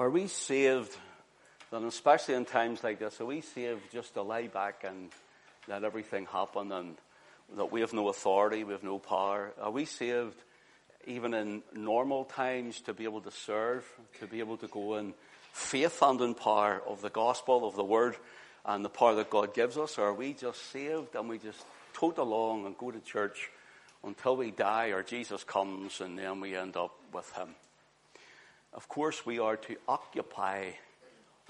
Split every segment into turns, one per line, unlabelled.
Are we saved, and especially in times like this, are we saved just to lie back and let everything happen and that we have no authority, we have no power? Are we saved even in normal times to be able to serve, to be able to go in faith and in power of the gospel, of the word, and the power that God gives us? Or are we just saved and we just tote along and go to church until we die or Jesus comes and then we end up with him? Of course, we are to occupy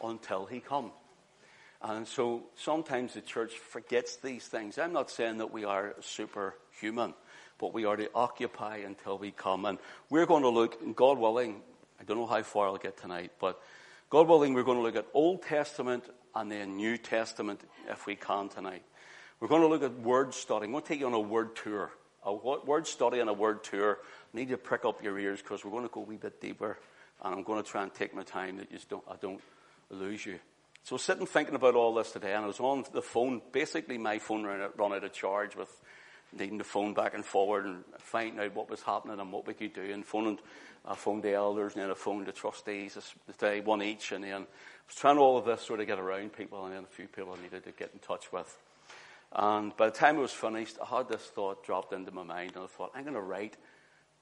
until he comes. And so sometimes the church forgets these things. I'm not saying that we are superhuman, but we are to occupy until we come. And we're going to look, God willing, I don't know how far I'll get tonight, but God willing, we're going to look at Old Testament and then New Testament if we can tonight. We're going to look at word study. I'm going to take you on a word tour. A word study and a word tour. I need to prick up your ears because we're going to go a wee bit deeper and I'm going to try and take my time that you don't, I don't lose you. So sitting thinking about all this today, and I was on the phone. Basically, my phone ran out, ran out of charge with needing to phone back and forward and finding out what was happening and what we could do. And phoning, I phoned the elders and then I phoned the trustees today, one each. And then I was trying all of this sort of get around people, and then a few people I needed to get in touch with. And by the time it was finished, I had this thought dropped into my mind, and I thought, I'm going to write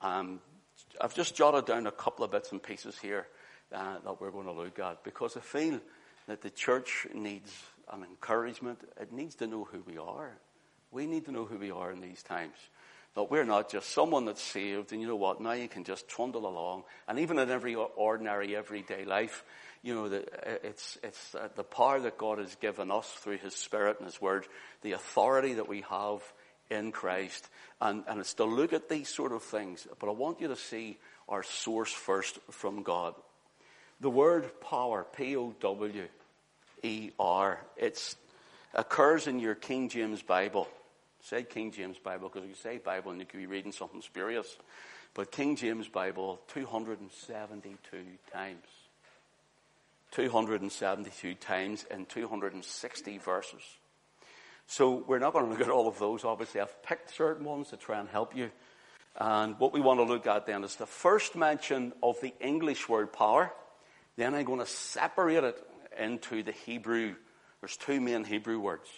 um, I've just jotted down a couple of bits and pieces here uh, that we're going to look at because I feel that the church needs an encouragement. It needs to know who we are. We need to know who we are in these times. That we're not just someone that's saved and you know what, now you can just trundle along. And even in every ordinary, everyday life, you know, the, it's, it's uh, the power that God has given us through His Spirit and His Word, the authority that we have in Christ. And, and it's to look at these sort of things. But I want you to see our source first from God. The word power, P-O-W-E-R, it occurs in your King James Bible. Say King James Bible because you say Bible and you could be reading something spurious. But King James Bible, 272 times. 272 times in 260 verses. So we're not going to look at all of those. Obviously, I've picked certain ones to try and help you. And what we want to look at then is the first mention of the English word power. Then I'm going to separate it into the Hebrew. There's two main Hebrew words.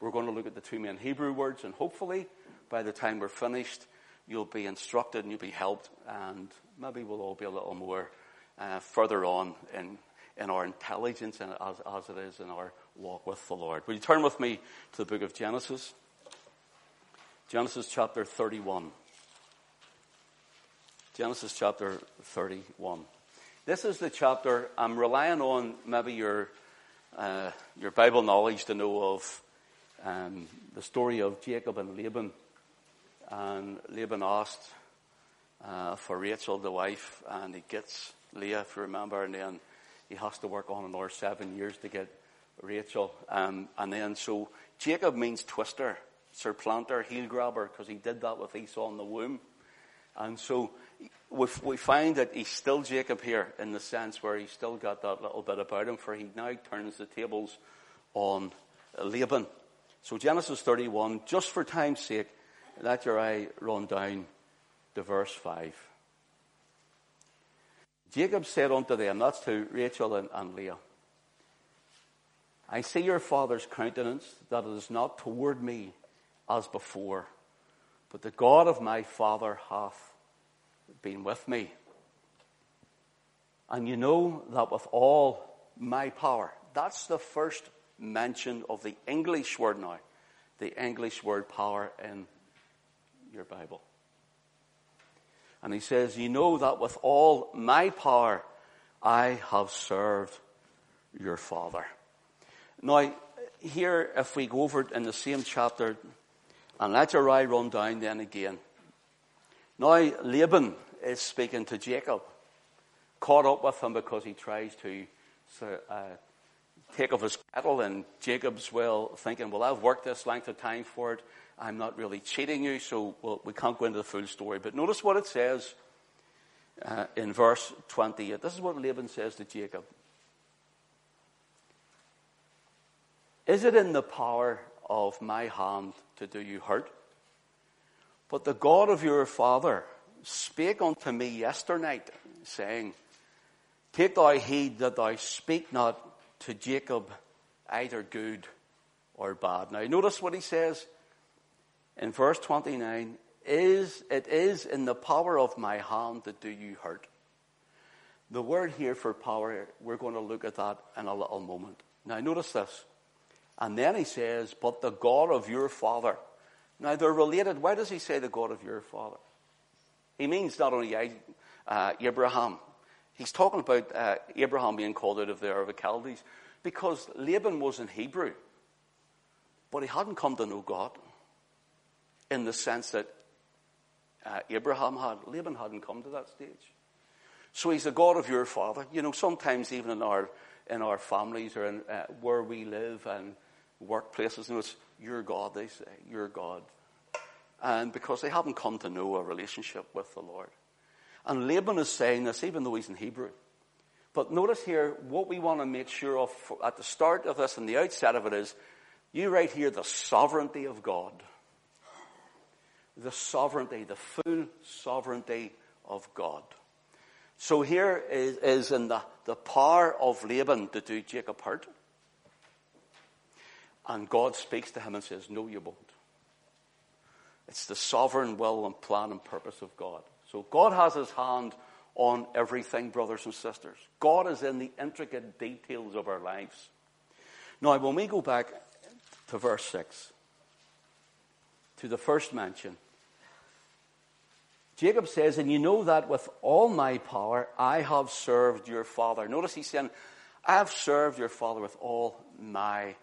We're going to look at the two main Hebrew words, and hopefully, by the time we're finished, you'll be instructed and you'll be helped, and maybe we'll all be a little more uh, further on in, in our intelligence and as, as it is in our walk with the Lord. Will you turn with me to the book of Genesis? Genesis chapter 31. Genesis chapter 31. This is the chapter I'm relying on maybe your, uh, your Bible knowledge to know of um, the story of Jacob and Laban. And Laban asked uh, for Rachel, the wife, and he gets Leah, if you remember, and then he has to work on another seven years to get Rachel. Um, and then so Jacob means twister, supplanter, heel grabber, because he did that with Esau in the womb. And so we, find that he's still Jacob here in the sense where he's still got that little bit about him, for he now turns the tables on Laban. So Genesis 31, just for time's sake, let your eye run down to verse 5. Jacob said unto them, that's to Rachel and, and Leah, I see your father's countenance, that it is not toward me as before, but the God of my father hath been with me. And you know that with all my power, that's the first mention of the English word now, the English word power in your Bible. And he says, You know that with all my power I have served your father. Now, here, if we go over it in the same chapter, and let your eye run down then again. Now, Laban is speaking to Jacob, caught up with him because he tries to uh, take off his cattle, and Jacob's well thinking, well, I've worked this length of time for it. I'm not really cheating you, so well, we can't go into the full story. But notice what it says uh, in verse 28. This is what Laban says to Jacob. Is it in the power of my hand to do you hurt? But the God of your father spake unto me yesternight, saying, Take thou heed that thou speak not to Jacob either good or bad. Now notice what he says in verse 29, is, it is in the power of my hand to do you hurt. The word here for power, we're going to look at that in a little moment. Now notice this. And then he says, but the God of your father. Now they're related. Why does he say the God of your father? He means not only uh, Abraham. He's talking about uh, Abraham being called out of the Ur of the Chaldees because Laban was in Hebrew, but he hadn't come to know God in the sense that uh, Abraham had. Laban hadn't come to that stage. So he's the God of your father. You know, sometimes even in our in our families or in uh, where we live and workplaces, you it's your God. They say your God, and because they haven't come to know a relationship with the Lord. And Laban is saying this, even though he's in Hebrew. But notice here, what we want to make sure of at the start of this and the outset of it is, you right here, the sovereignty of God the sovereignty, the full sovereignty of God. So here is, is in the, the power of Laban to do Jacob hurt. And God speaks to him and says, No, you won't. It's the sovereign will and plan and purpose of God. So God has his hand on everything, brothers and sisters. God is in the intricate details of our lives. Now, when we go back to verse 6, to the first mention, Jacob says, And you know that with all my power I have served your father. Notice he's saying, I have served your father with all my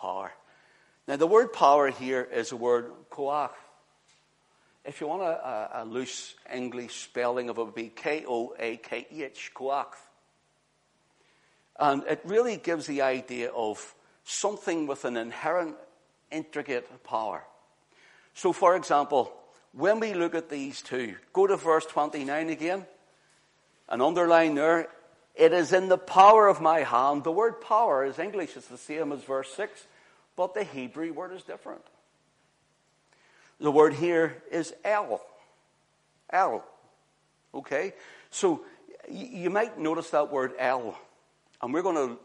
power. Now, the word power here is the word koach. If you want a, a, a loose English spelling of it, would be K O A K H, koach. And it really gives the idea of something with an inherent, intricate power. So, for example, when we look at these two, go to verse 29 again and underline there, it is in the power of my hand. The word power is English, it's the same as verse 6, but the Hebrew word is different. The word here is El. El. Okay? So you might notice that word El, and we're going to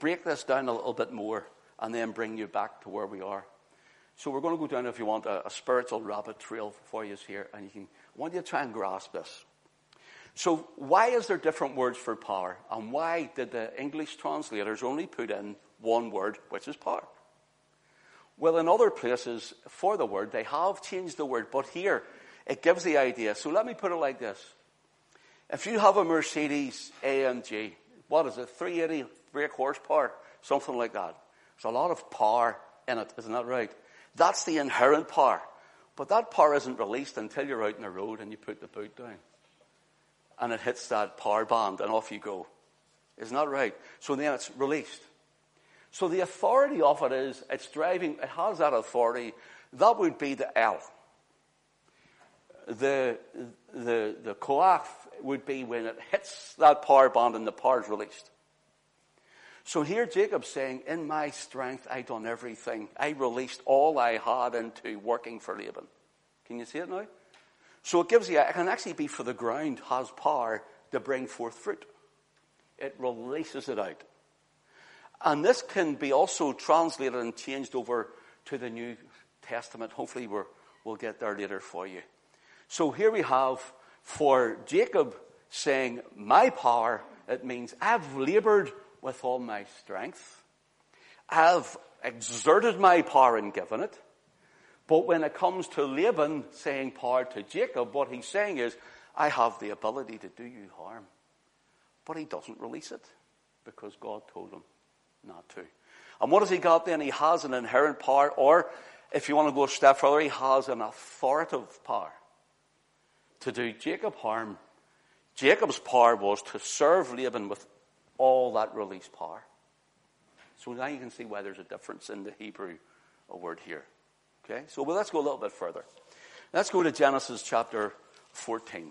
break this down a little bit more and then bring you back to where we are. So we're going to go down, if you want, a, a spiritual rabbit trail for you here, and you can, I want you to try and grasp this. So why is there different words for power? And why did the English translators only put in one word, which is power? Well, in other places, for the word, they have changed the word, but here, it gives the idea. So let me put it like this. If you have a Mercedes AMG, what is it, 380 brake horsepower, something like that. There's a lot of power in it, isn't that right? That's the inherent power. But that power isn't released until you're out in the road and you put the boot down. And it hits that power band and off you go. Isn't that right? So then it's released. So the authority of it is, it's driving, it has that authority. That would be the El. The, the, the koach would be when it hits that power band and the power is released. So here Jacob's saying, in my strength I done everything. I released all I had into working for Laban. Can you see it now? So it gives you, it can actually be for the ground has power to bring forth fruit. It releases it out. And this can be also translated and changed over to the New Testament. Hopefully we will get there later for you. So here we have for Jacob saying, my power, it means I've labored with all my strength. I've exerted my power and given it. But when it comes to Laban saying power to Jacob, what he's saying is, I have the ability to do you harm. But he doesn't release it because God told him not to. And what has he got then? He has an inherent power, or if you want to go a step further, he has an authoritative power to do Jacob harm. Jacob's power was to serve Laban with all that release power. So now you can see why there's a difference in the Hebrew word here. Okay? So well, let's go a little bit further. Let's go to Genesis chapter 14.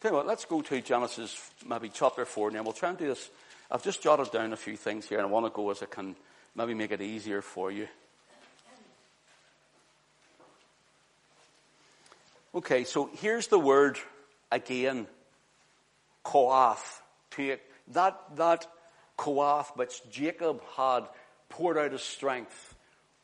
Tell you what, let's go to Genesis, maybe chapter 4, and then we'll try and do this. I've just jotted down a few things here, and I want to go as I can maybe make it easier for you. Okay, so here's the word again, Koach, that, that Koach which Jacob had poured out his strength,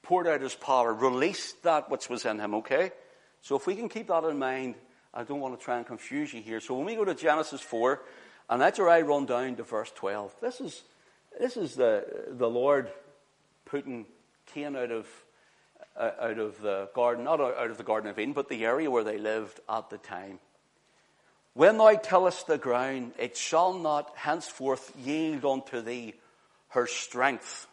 poured out his power, released that which was in him, okay? So if we can keep that in mind, I don't want to try and confuse you here. So when we go to Genesis 4, and that's where I run down to verse 12. This is, this is the, the Lord putting Cain out of, uh, out of the garden, not out of the Garden of Eden, but the area where they lived at the time. When thou tillest the ground, it shall not henceforth yield unto thee her strength.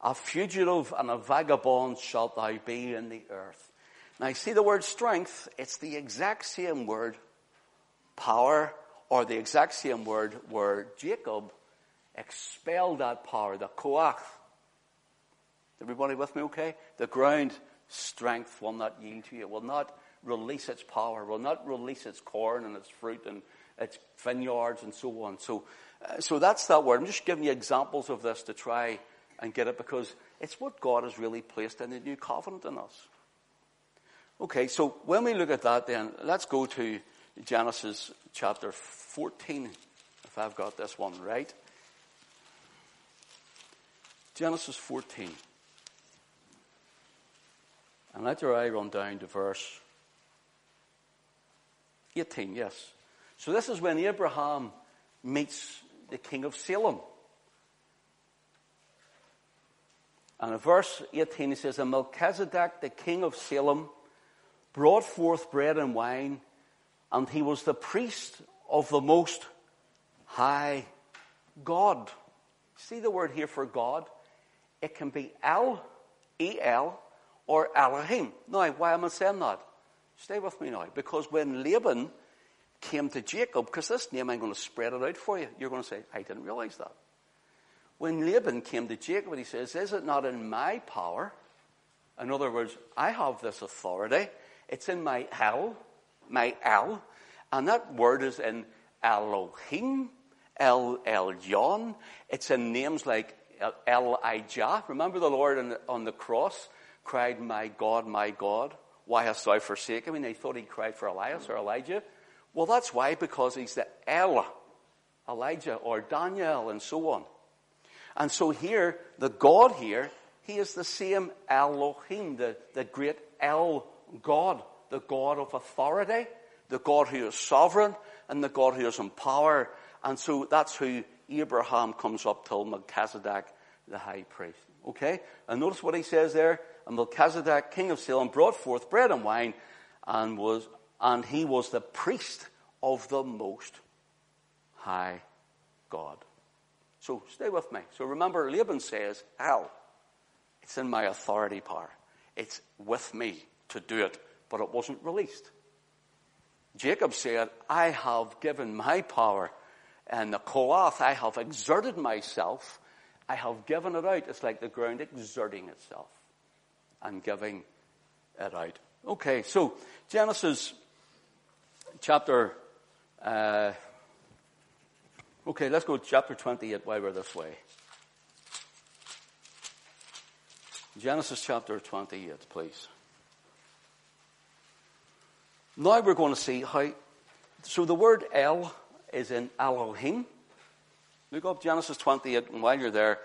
A fugitive and a vagabond shalt thou be in the earth. Now, see the word strength, it's the exact same word, power, or the exact same word where Jacob expelled that power, the koach. Everybody with me okay? The ground strength will not yield to you, will not release its power, will not release its corn and its fruit and its vineyards and so on. So, uh, so that's that word. I'm just giving you examples of this to try and get it because it's what God has really placed in the new covenant in us. Okay, so when we look at that then, let's go to Genesis chapter 14, if I've got this one right. Genesis 14. And let your eye run down to verse 18, yes. So this is when Abraham meets the king of Salem. And in verse 18 he says, And Melchizedek, the king of Salem, brought forth bread and wine, and he was the priest of the most high God. See the word here for God? It can be El, E-L, or Elohim. Now, why am I saying that? Stay with me now. Because when Laban came to Jacob, because this name I'm going to spread it out for you, you're going to say, I didn't realize that. When Laban came to Jacob, he says, Is it not in my power? In other words, I have this authority. It's in my El, my El, and that word is in Elohim, El Elyon. It's in names like Elijah. Remember the Lord on the, on the cross cried, My God, my God, why hast thou forsaken me? And they thought he cried for Elias or Elijah. Well, that's why, because he's the El, Elijah or Daniel and so on. And so here, the God here, he is the same Elohim, the, the great El God, the God of authority, the God who is sovereign, and the God who is in power. And so that's who Abraham comes up to Melchizedek, the high priest. Okay? And notice what he says there. And Melchizedek, king of Salem, brought forth bread and wine, and was, and he was the priest of the most high God. So stay with me. So remember, Laban says, Al, it's in my authority power. It's with me to do it, but it wasn't released. Jacob said, I have given my power and the koach, I have exerted myself. I have given it out. It's like the ground exerting itself and giving it out. Okay, so Genesis chapter uh, Okay, let's go to chapter 28 while we're this way. Genesis chapter 28, please. Now we're going to see how, so the word El is in Elohim. Look up Genesis 28, and while you're there,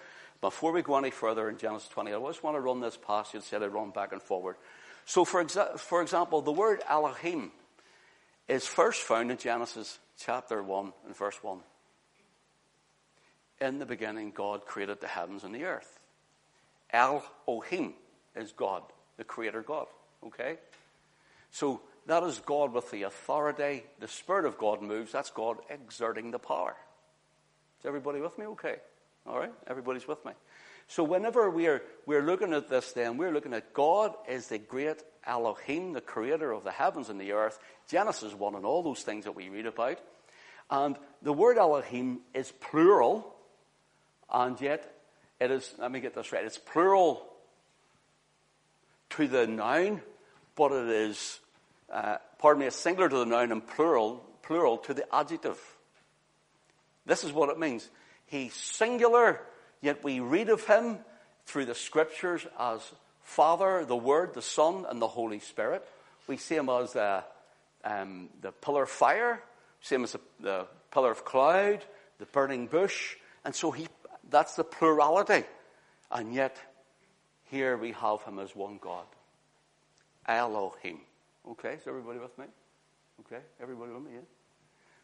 before we go any further in Genesis 20, I just want to run this you instead of run back and forward. So for, exa- for example, the word Elohim is first found in Genesis chapter 1 and verse 1. In the beginning, God created the heavens and the earth. Elohim is God, the creator God. Okay? So that is God with the authority. The Spirit of God moves. That's God exerting the power. Is everybody with me? Okay. All right? Everybody's with me. So whenever we're, we're looking at this then, we're looking at God is the great Elohim, the creator of the heavens and the earth, Genesis 1 and all those things that we read about. And the word Elohim is plural, and yet, it is, let me get this right, it's plural to the noun, but it is, uh, pardon me, it's singular to the noun and plural, plural to the adjective. This is what it means. He's singular, yet we read of him through the scriptures as Father, the Word, the Son, and the Holy Spirit. We see him as uh, um, the pillar of fire, same as the, the pillar of cloud, the burning bush. And so he, that's the plurality. And yet, here we have him as one God. Elohim. Okay, is everybody with me? Okay, everybody with me? Yeah?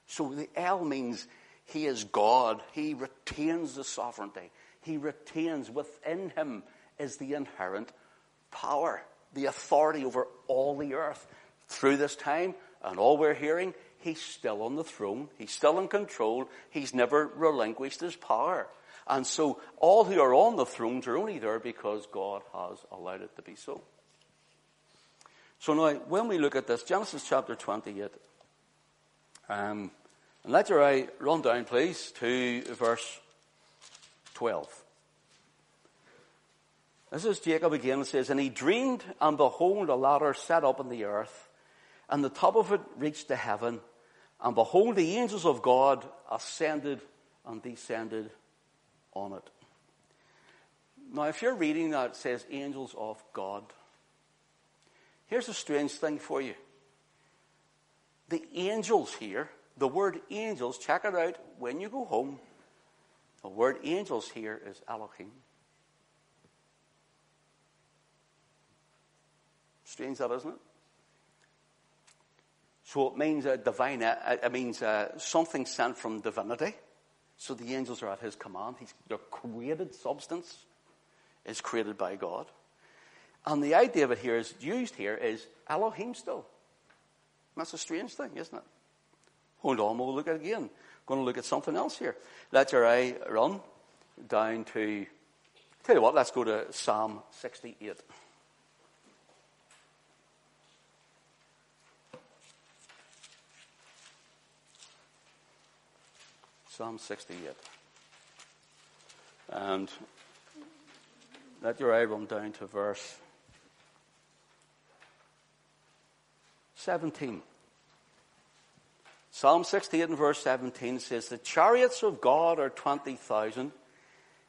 So the El means he is God. He retains the sovereignty. He retains within him is the inherent power, the authority over all the earth. Through this time and all we're hearing, he's still on the throne. He's still in control. He's never relinquished his power. And so all who are on the thrones are only there because God has allowed it to be so. So now, when we look at this, Genesis chapter 28, um, and your eye run down, please, to verse 12. This is Jacob again. It says, And he dreamed, and behold, a ladder set up in the earth, and the top of it reached to heaven. And behold, the angels of God ascended and descended on it. Now, if you're reading that, it says angels of God. Here's a strange thing for you. The angels here, the word angels, check it out when you go home. The word angels here is Elohim. Strange that, isn't it? So it means a divine, uh, it means uh, something sent from divinity. So the angels are at his command. He's, their created substance is created by God. And the idea of it here is used here is Elohim still. That's a strange thing, isn't it? Hold on, we'll look at it again. Going to look at something else here. Let your eye run down to, tell you what, let's go to Psalm 68. Psalm 68. And let your eye run down to verse 17. Psalm 68 and verse 17 says, The chariots of God are 20,000,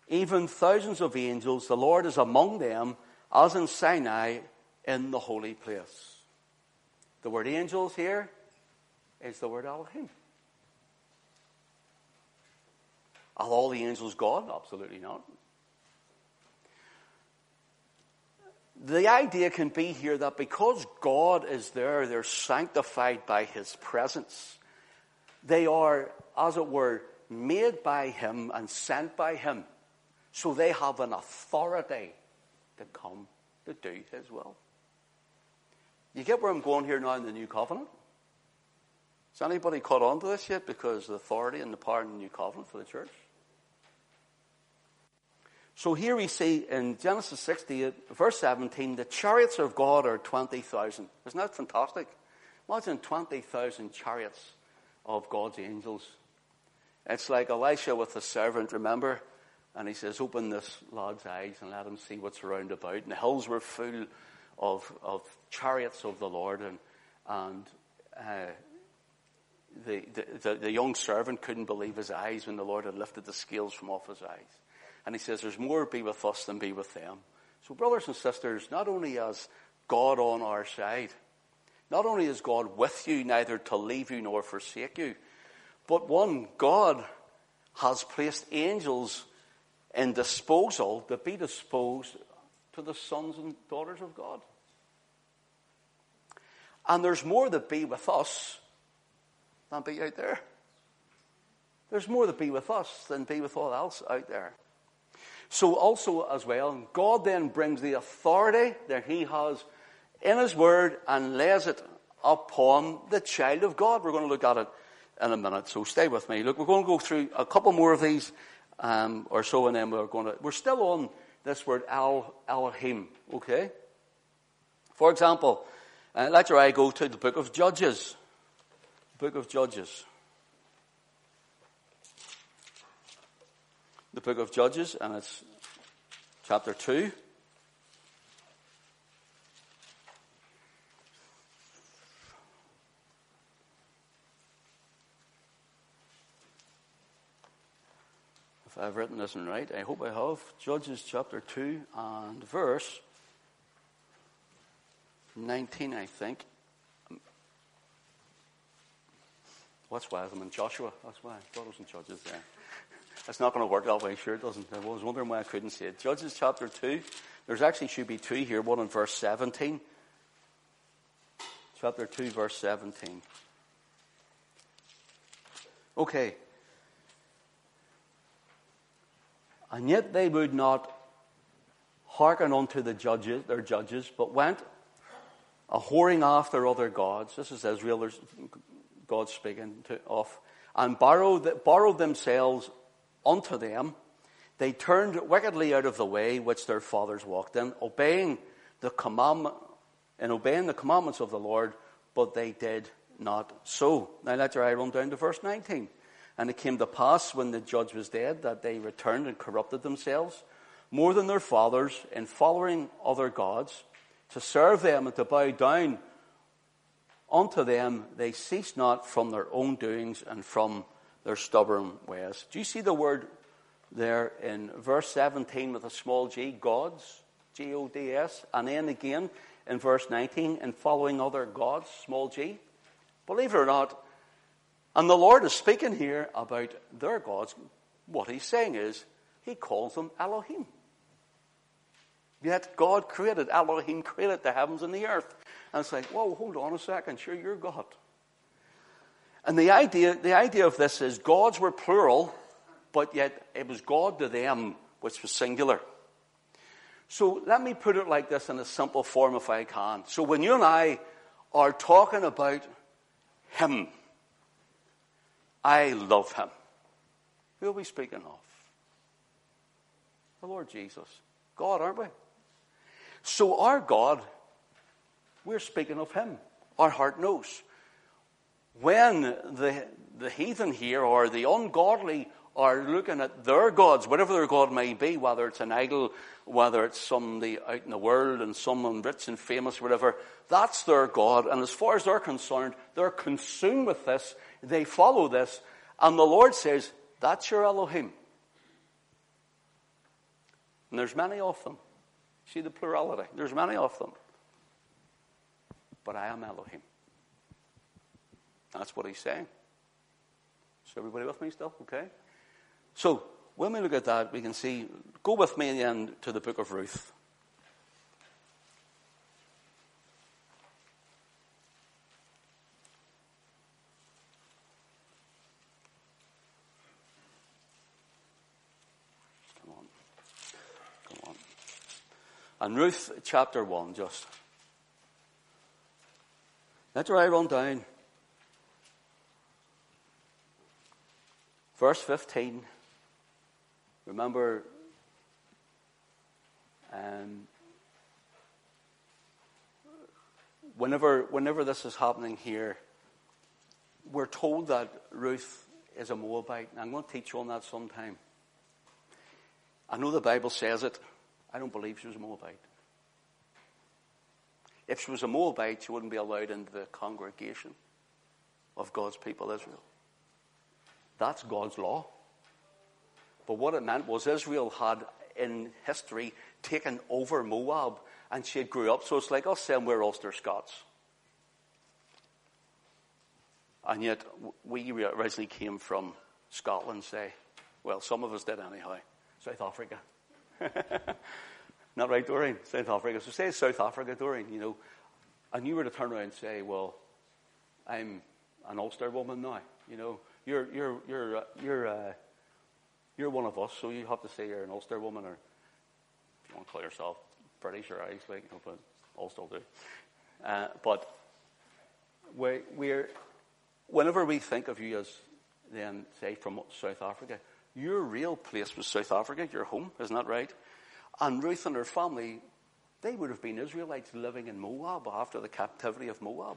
even thousands of angels. The Lord is among them, as in Sinai, in the holy place. The word angels here is the word Elohim. Are all the angels God? Absolutely not. the idea can be here that because God is there, they're sanctified by His presence. They are, as it were, made by Him and sent by Him. So they have an authority to come to do His will. You get where I'm going here now in the New Covenant? Has anybody caught on to this yet? Because the authority and the power in the New Covenant for the church? So here we see in Genesis 68, verse 17, the chariots of God are 20,000. Isn't that fantastic? Imagine 20,000 chariots of God's angels. It's like Elisha with the servant, remember? And he says, open this lad's eyes and let him see what's around about. And the hills were full of, of chariots of the Lord. And, and uh, the, the, the young servant couldn't believe his eyes when the Lord had lifted the scales from off his eyes. And he says, there's more be with us than be with them. So brothers and sisters, not only as God on our side, not only is God with you, neither to leave you nor forsake you, but one, God has placed angels in disposal to be disposed to the sons and daughters of God. And there's more that be with us than be out there. There's more that be with us than be with all else out there. So also as well, God then brings the authority that he has in his word and lays it upon the child of God. We're going to look at it in a minute, so stay with me. Look, we're going to go through a couple more of these, um, or so, and then we're going to, we're still on this word El, Elohim, okay? For example, uh, let your eye go to the book of Judges. Book of Judges. the book of Judges, and it's chapter 2. If I've written this in right, I hope I have. Judges chapter 2 and verse 19, I think. What's why I'm in Joshua? That's why. I was in Judges there. It's not going to work that way. Sure it doesn't. I was wondering why I couldn't see it. Judges chapter 2. There's actually should be two here, one in verse 17. Chapter 2, verse 17. Okay. And yet they would not hearken unto the judges, their judges, but went a whoring after other gods. This is Israel, there's God speaking to, of, and borrowed, borrowed themselves unto them. They turned wickedly out of the way which their fathers walked in, obeying the commandment, and obeying the commandments of the Lord, but they did not so. Now let your eye run down to verse 19. And it came to pass when the judge was dead that they returned and corrupted themselves more than their fathers in following other gods to serve them and to bow down unto them. They ceased not from their own doings and from their stubborn ways. Do you see the word there in verse 17 with a small g, gods, G O D S, and then again in verse 19, in following other gods, small g? Believe it or not, and the Lord is speaking here about their gods. What he's saying is, he calls them Elohim. Yet God created, Elohim created the heavens and the earth. And it's like, whoa, hold on a second, sure, you're God. And the idea, the idea of this is gods were plural, but yet it was God to them, which was singular. So let me put it like this in a simple form if I can. So when you and I are talking about Him, I love him. Who are we speaking of? The Lord Jesus. God, aren't we? So our God, we're speaking of him. Our heart knows. When the, the heathen here or the ungodly are looking at their gods, whatever their God may be, whether it's an idol, whether it's somebody out in the world and someone rich and famous, whatever, that's their God. And as far as they're concerned, they're consumed with this they follow this, and the Lord says, That's your Elohim. And there's many of them. See the plurality. There's many of them. But I am Elohim. That's what he's saying. So everybody with me still? Okay? So when we look at that, we can see, go with me then to the book of Ruth. And Ruth chapter 1, just. Let your eye run down. Verse 15. Remember, um, whenever, whenever this is happening here, we're told that Ruth is a Moabite. And I'm going to teach you on that sometime. I know the Bible says it. I don't believe she was a Moabite. If she was a Moabite, she wouldn't be allowed into the congregation of God's people, Israel. That's God's law. But what it meant was Israel had, in history, taken over Moab, and she had grew up. So it's like us saying we're Ulster Scots. And yet, we originally came from Scotland, say. Well, some of us did anyhow. South Africa. Not right, Doreen? South Africa. So say South Africa, Doreen, you know, and you were to turn around and say, well, I'm an Ulster woman now, you know, you're, you're, you're, uh, you're, uh, you're one of us, so you have to say you're an Ulster woman, or if you want to call yourself British or Irish, like, you know, but Ulster do. Uh, but we, we're, whenever we think of you as then, say, from South Africa, your real place was South Africa, your home, isn't that right? And Ruth and her family, they would have been Israelites living in Moab after the captivity of Moab.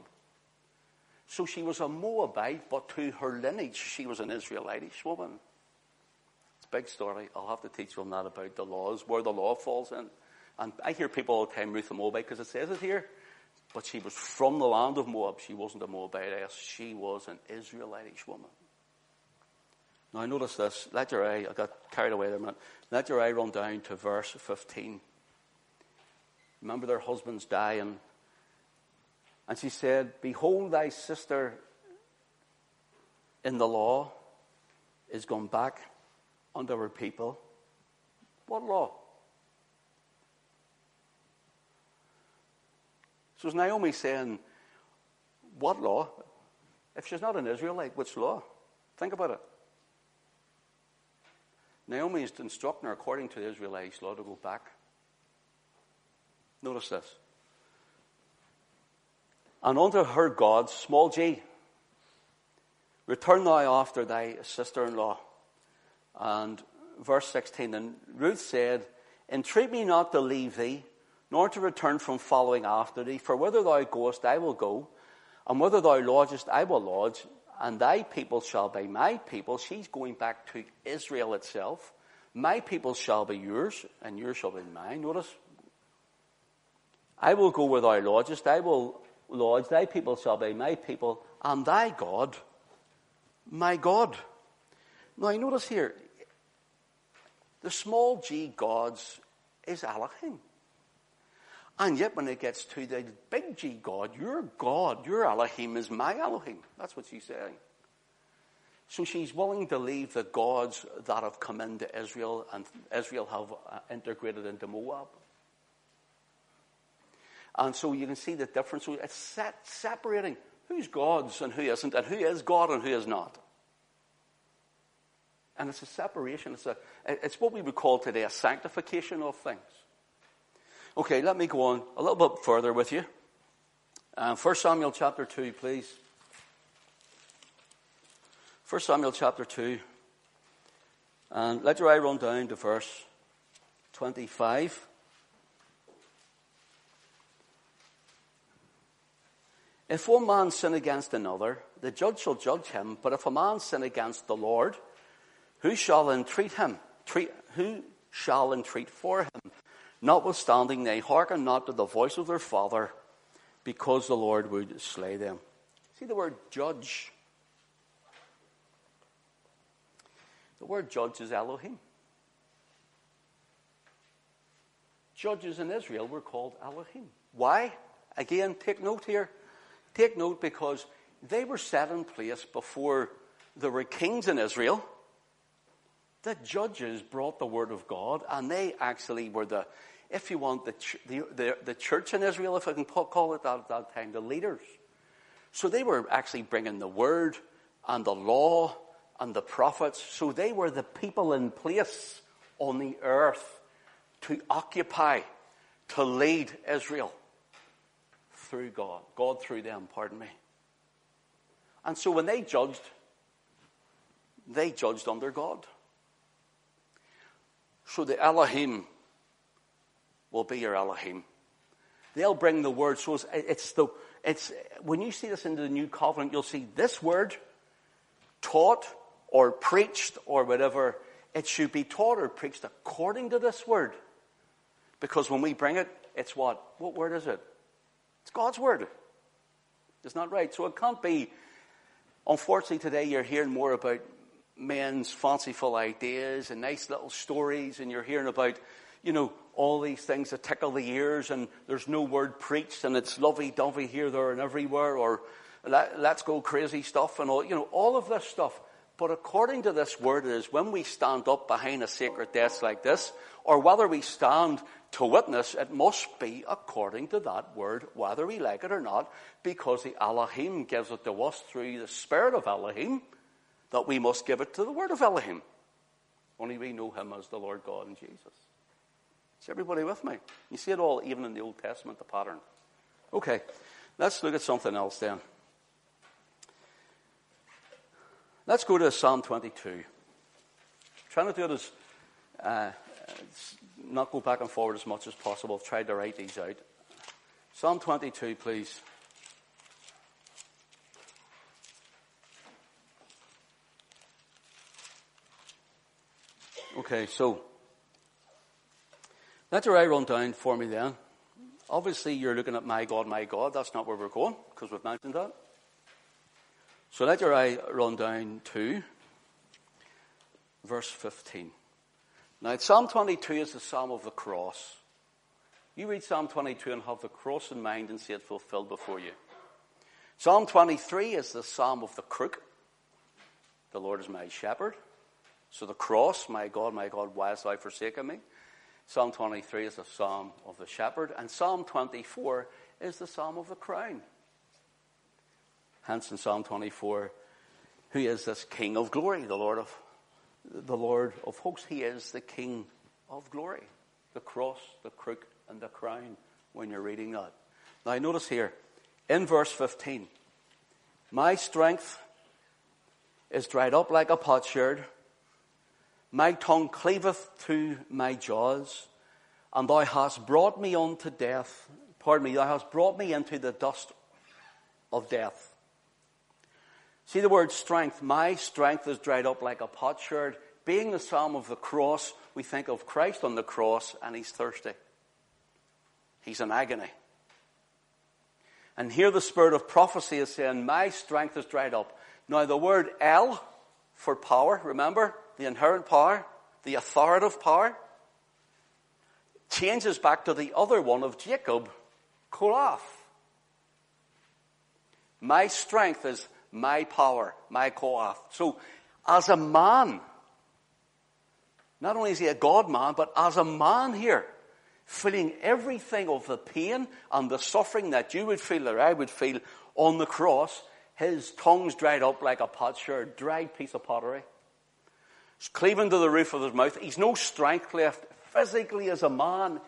So she was a Moabite, but to her lineage, she was an Israelitish woman. Big story. I'll have to teach on that about the laws, where the law falls in. And I hear people all the time, Ruth a Moabite, because it says it here. But she was from the land of Moab. She wasn't a Moabitess. She was an Israelitish woman. Now notice this. Let your eye, I got carried away there a minute. Let your eye run down to verse 15. Remember their husbands dying. And she said, Behold thy sister in the law is gone back onto our people. What law? So is Naomi saying, What law? If she's not an Israelite, which law? Think about it. Naomi is instructing her according to the Israelites' law to go back. Notice this. And unto her God, small g, return thou after thy sister in law. And verse 16, and Ruth said, Entreat me not to leave thee, nor to return from following after thee, for whither thou goest, I will go, and whither thou lodgest, I will lodge, and thy people shall be my people. She's going back to Israel itself. My people shall be yours, and yours shall be mine. Notice, I will go where thou lodgest, I will lodge, thy people shall be my people, and thy God, my God. Now, notice here, the small g gods is Elohim. And yet, when it gets to the big G God, your God, your Elohim is my Elohim. That's what she's saying. So she's willing to leave the gods that have come into Israel and Israel have uh, integrated into Moab. And so you can see the difference. It's separating who's gods and who isn't, and who is God and who is not. And it's a separation. It's, a, it's what we would call today a sanctification of things. Okay, let me go on a little bit further with you. Uh, 1 Samuel chapter 2, please. 1 Samuel chapter 2. And let your eye run down to verse 25. If one man sin against another, the judge shall judge him. But if a man sin against the Lord, who shall entreat him? Treat, who shall entreat for him? Notwithstanding, they hearken not to the voice of their father, because the Lord would slay them. See the word judge. The word judge is Elohim. Judges in Israel were called Elohim. Why? Again, take note here. Take note because they were set in place before there were kings in Israel. The judges brought the word of God, and they actually were the, if you want, the, the, the, the church in Israel, if I can call it that at that time, the leaders. So they were actually bringing the word and the law and the prophets. So they were the people in place on the earth to occupy, to lead Israel through God. God through them, pardon me. And so when they judged, they judged under God. So the Elohim will be your Elohim. They'll bring the word. So it's, it's the, it's, when you see this in the new covenant, you'll see this word taught or preached or whatever. It should be taught or preached according to this word. Because when we bring it, it's what? What word is it? It's God's word. It's not right. So it can't be. Unfortunately, today you're hearing more about men's fanciful ideas and nice little stories, and you're hearing about, you know, all these things that tickle the ears, and there's no word preached, and it's lovey dovey here, there, and everywhere, or let, let's go crazy stuff, and all, you know, all of this stuff. But according to this word, it is when we stand up behind a sacred desk like this, or whether we stand to witness, it must be according to that word, whether we like it or not, because the Elohim gives it to us through the Spirit of Elohim, that we must give it to the word of Elohim. Only we know him as the Lord God and Jesus. Is everybody with me? You see it all even in the Old Testament, the pattern. Okay, let's look at something else then. Let's go to Psalm 22. I'm trying to do it as, uh, not go back and forward as much as possible. I've tried to write these out. Psalm 22, please. Okay, so let your eye run down for me then. Obviously, you're looking at my God, my God. That's not where we're going because we've mentioned that. So let your eye run down to verse 15. Now, Psalm 22 is the Psalm of the cross. You read Psalm 22 and have the cross in mind and see it fulfilled before you. Psalm 23 is the Psalm of the crook. The Lord is my shepherd. So the cross, my God, my God, why hast thou forsaken me? Psalm 23 is the psalm of the shepherd, and Psalm 24 is the psalm of the crown. Hence in Psalm 24, who is this King of glory, the Lord of the Lord of hosts? He is the King of glory. The cross, the crook, and the crown when you're reading that. Now notice here, in verse 15, my strength is dried up like a potsherd. My tongue cleaveth to my jaws, and thou hast brought me unto death. Pardon me, thou hast brought me into the dust of death. See the word strength. My strength is dried up like a potsherd. Being the psalm of the cross, we think of Christ on the cross and he's thirsty. He's in agony. And here the spirit of prophecy is saying, My strength is dried up. Now the word El for power, remember? The inherent power, the authoritative power, changes back to the other one of Jacob, Koach. My strength is my power, my Koach. So, as a man, not only is he a God man, but as a man here, feeling everything of the pain and the suffering that you would feel or I would feel on the cross, his tongue's dried up like a potsherd, dried piece of pottery. It's cleaving to the roof of his mouth. He's no strength left physically as a man.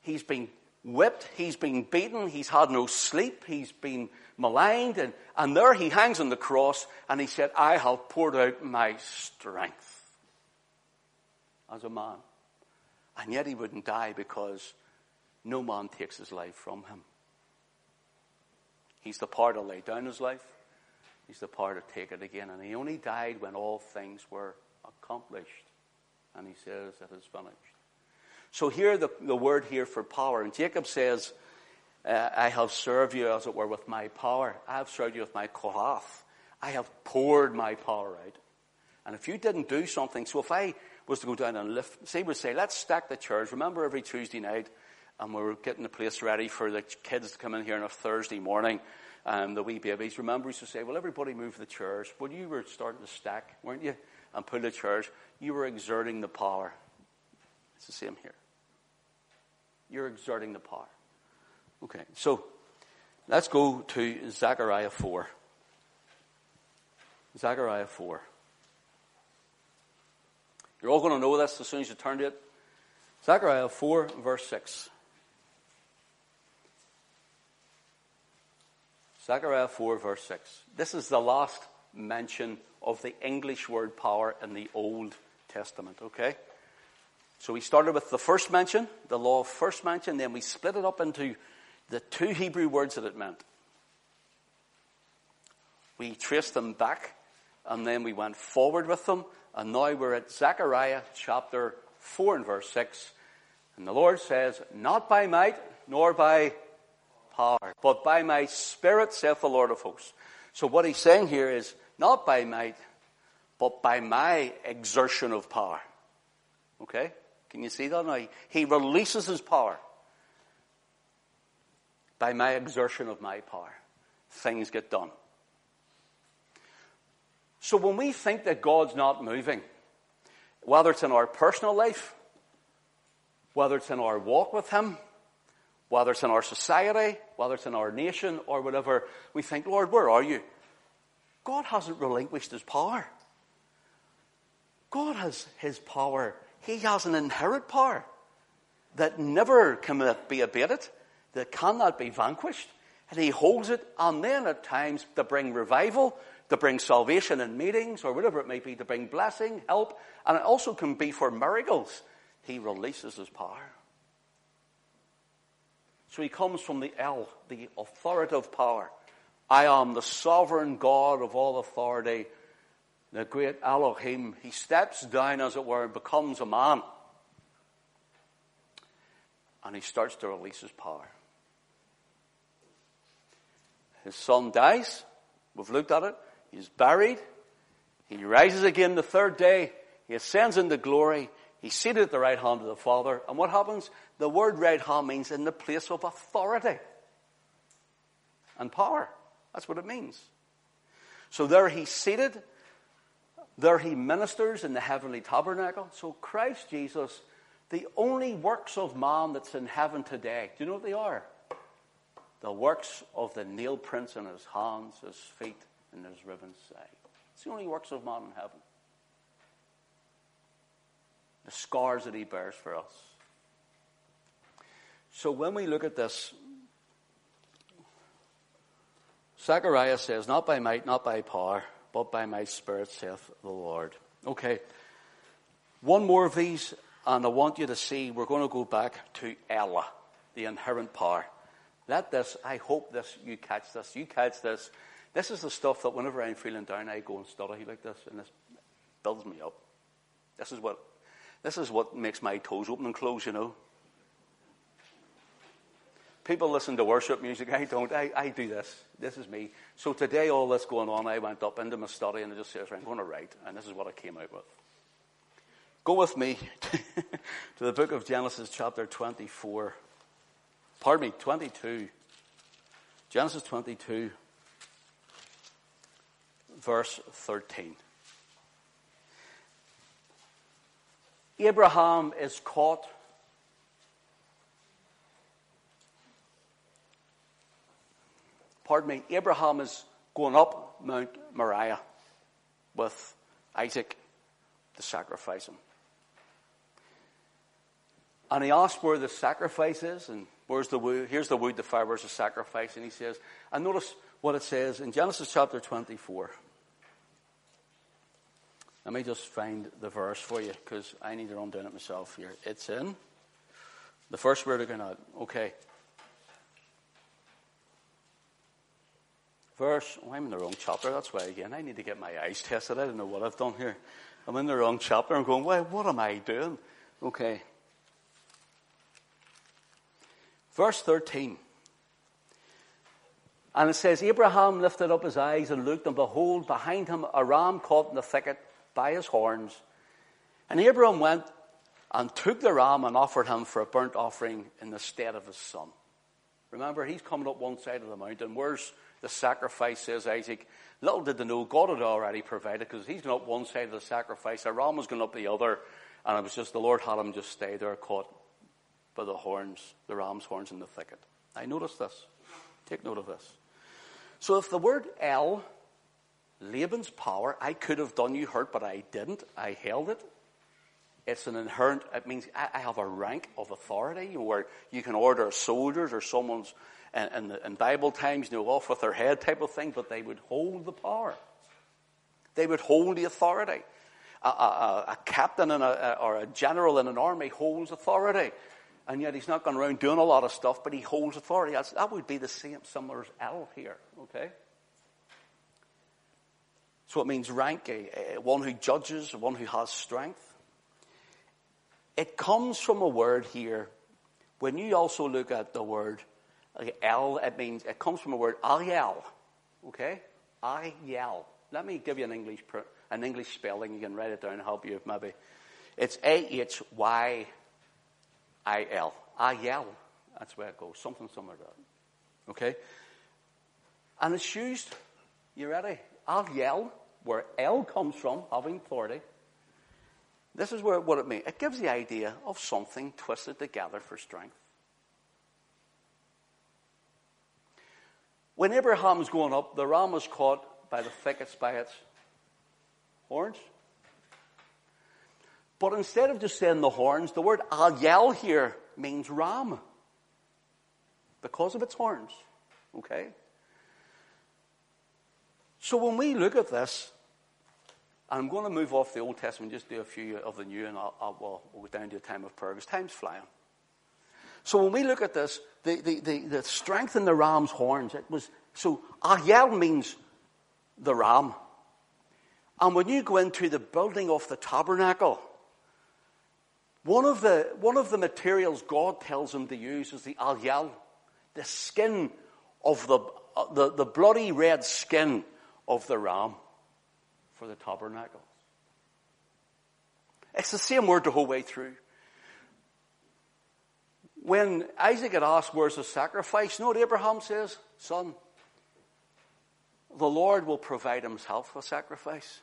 He's been whipped, he's been beaten, he's had no sleep, he's been maligned, and, and there he hangs on the cross and he said, I have poured out my strength as a man. And yet he wouldn't die because no man takes his life from him. He's the power to lay down his life. He's the power to take it again. And he only died when all things were accomplished. And he says it is finished. So here the, the word here for power. And Jacob says, uh, I have served you as it were with my power. I have served you with my koach. I have poured my power out. And if you didn't do something, so if I was to go down and lift, say we say, let's stack the chairs. Remember every Tuesday night, and we were getting the place ready for the kids to come in here on a Thursday morning, and the wee babies. Remember, we used to say, well, everybody move the chairs. When you were starting to stack, weren't you? And pull the chairs, you were exerting the power. It's the same here. You're exerting the power. Okay, so let's go to Zechariah 4. Zechariah 4. You're all going to know this as soon as you turn to it. Zechariah 4, verse 6. Zechariah 4, verse 6. This is the last mention of the English word power in the Old Testament, okay? So we started with the first mention, the law of first mention, then we split it up into the two Hebrew words that it meant. We traced them back, and then we went forward with them, and now we're at Zechariah chapter 4 and verse 6. And the Lord says, Not by might, nor by power, but by my spirit, saith the Lord of hosts. So what he's saying here is, not by might, but by my exertion of power. Okay? Can you see that now? He releases his power. By my exertion of my power. Things get done. So when we think that God's not moving, whether it's in our personal life, whether it's in our walk with Him, whether it's in our society, whether it's in our nation or whatever, we think, Lord, where are you? God hasn't relinquished His power. God has His power. He has an inherent power that never can be abated, that cannot be vanquished. And He holds it, and then at times to bring revival, to bring salvation in meetings or whatever it may be, to bring blessing, help, and it also can be for miracles. He releases his power. So he comes from the El, the authoritative power. I am the sovereign God of all authority, the great Elohim. He steps down, as it were, and becomes a man. And he starts to release his power. His son dies. We've looked at it. He's buried. He rises again the third day. He ascends into glory. He's seated at the right hand of the Father. And what happens? The word right hand means in the place of authority and power. That's what it means. So there he's seated There he ministers in the heavenly tabernacle. So Christ Jesus, the only works of man that's in heaven today, do you know what they are? The works of the nail prints in his hands, his feet, and his riven side. It's the only works of man in heaven. The scars that he bears for us. So when we look at this, Zechariah says, Not by might, not by power, but by my spirit, saith the Lord. Okay. One more of these, and I want you to see, we're going to go back to Ella, the inherent power. Let this, I hope this, you catch this, you catch this. This is the stuff that whenever I'm feeling down, I go and study like this, and this builds me up. This is what, this is what makes my toes open and close, you know. People listen to worship music. I don't. I, I do this. This is me. So today, all this going on, I went up into my study and I just said, I'm going to write. And this is what I came out with. Go with me to the book of Genesis, chapter 24. Pardon me, 22. Genesis 22, verse 13. Abraham is caught pardon me, Abraham is going up Mount Moriah with Isaac to sacrifice him. And he asks where the sacrifice is and where's the wood, here's the wood, the fire, where's the sacrifice? And he says, and notice what it says in Genesis chapter 24. Let me just find the verse for you because I need to run down it myself here. It's in the first word again. Okay. Verse, oh, I'm in the wrong chapter, that's why again, I need to get my eyes tested. I don't know what I've done here. I'm in the wrong chapter. I'm going, well, what am I doing? Okay. Verse 13. And it says, Abraham lifted up his eyes and looked, and behold, behind him a ram caught in the thicket by his horns. And Abraham went and took the ram and offered him for a burnt offering in the stead of his son. Remember, he's coming up one side of the mountain. Where's the sacrifice, says Isaac. Little did they know, God had already provided because he's going up one side of the sacrifice, a ram was going up the other, and it was just the Lord had him just stay there caught by the horns, the ram's horns in the thicket. I noticed this. Take note of this. So if the word El, Laban's power, I could have done you hurt, but I didn't. I held it. It's an inherent, it means I have a rank of authority where you can order soldiers or someone's in, in, in Bible times, you know, off with their head type of thing, but they would hold the power. They would hold the authority. A, a, a captain a, or a general in an army holds authority. And yet he's not going around doing a lot of stuff, but he holds authority. That's, that would be the same, similar as El here, okay? So it means rank, a, a, one who judges, one who has strength. It comes from a word here. When you also look at the word El, it means, it comes from a word Ariel. Okay? Ariel. Let me give you an English, an English spelling. You can write it down and help you maybe. It's A-H-Y-I-L. Ariel. That's where it goes. Something similar to that. Okay? And it's used, you ready? Ariel, where L comes from, having authority. This is where, what it means. It gives the idea of something twisted together for strength. When Abraham's going up, the ram was caught by the thickets by its horns. But instead of just saying the horns, the word Al here means ram. Because of its horns. Okay? So when we look at this, I'm going to move off the Old Testament, just do a few of the New, and I'll, I'll well, we'll go down to a time of prayer because time's flying. So when we look at this, the, the, the, the strength in the ram's horns, it was, so Ariel means the ram. And when you go into the building of the tabernacle, one of the, one of the materials God tells him to use is the Ariel, the skin of the, uh, the, the bloody red skin of the ram for the tabernacle. It's the same word the whole way through. When Isaac had asked, Where's the sacrifice? You know what Abraham says? Son, the Lord will provide himself a sacrifice.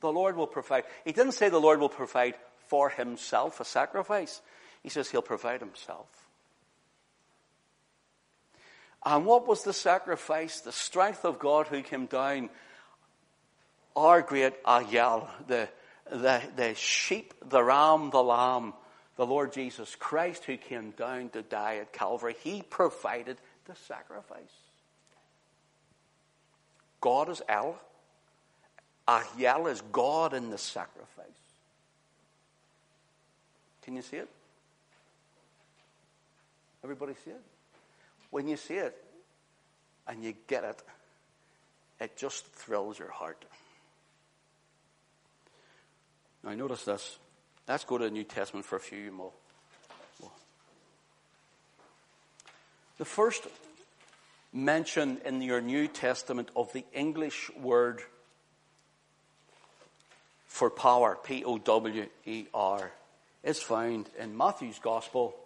The Lord will provide. He didn't say the Lord will provide for himself a sacrifice. He says he'll provide himself. And what was the sacrifice? The strength of God who came down, our great Ayal, the, the, the sheep, the ram, the lamb, the Lord Jesus Christ who came down to die at Calvary. He provided the sacrifice. God is El. Ahyel is God in the sacrifice. Can you see it? Everybody see it? When you see it and you get it, it just thrills your heart. Now, notice this. Let's go to the New Testament for a few more. The first mention in your New Testament of the English word for power, P O W E R, is found in Matthew's Gospel.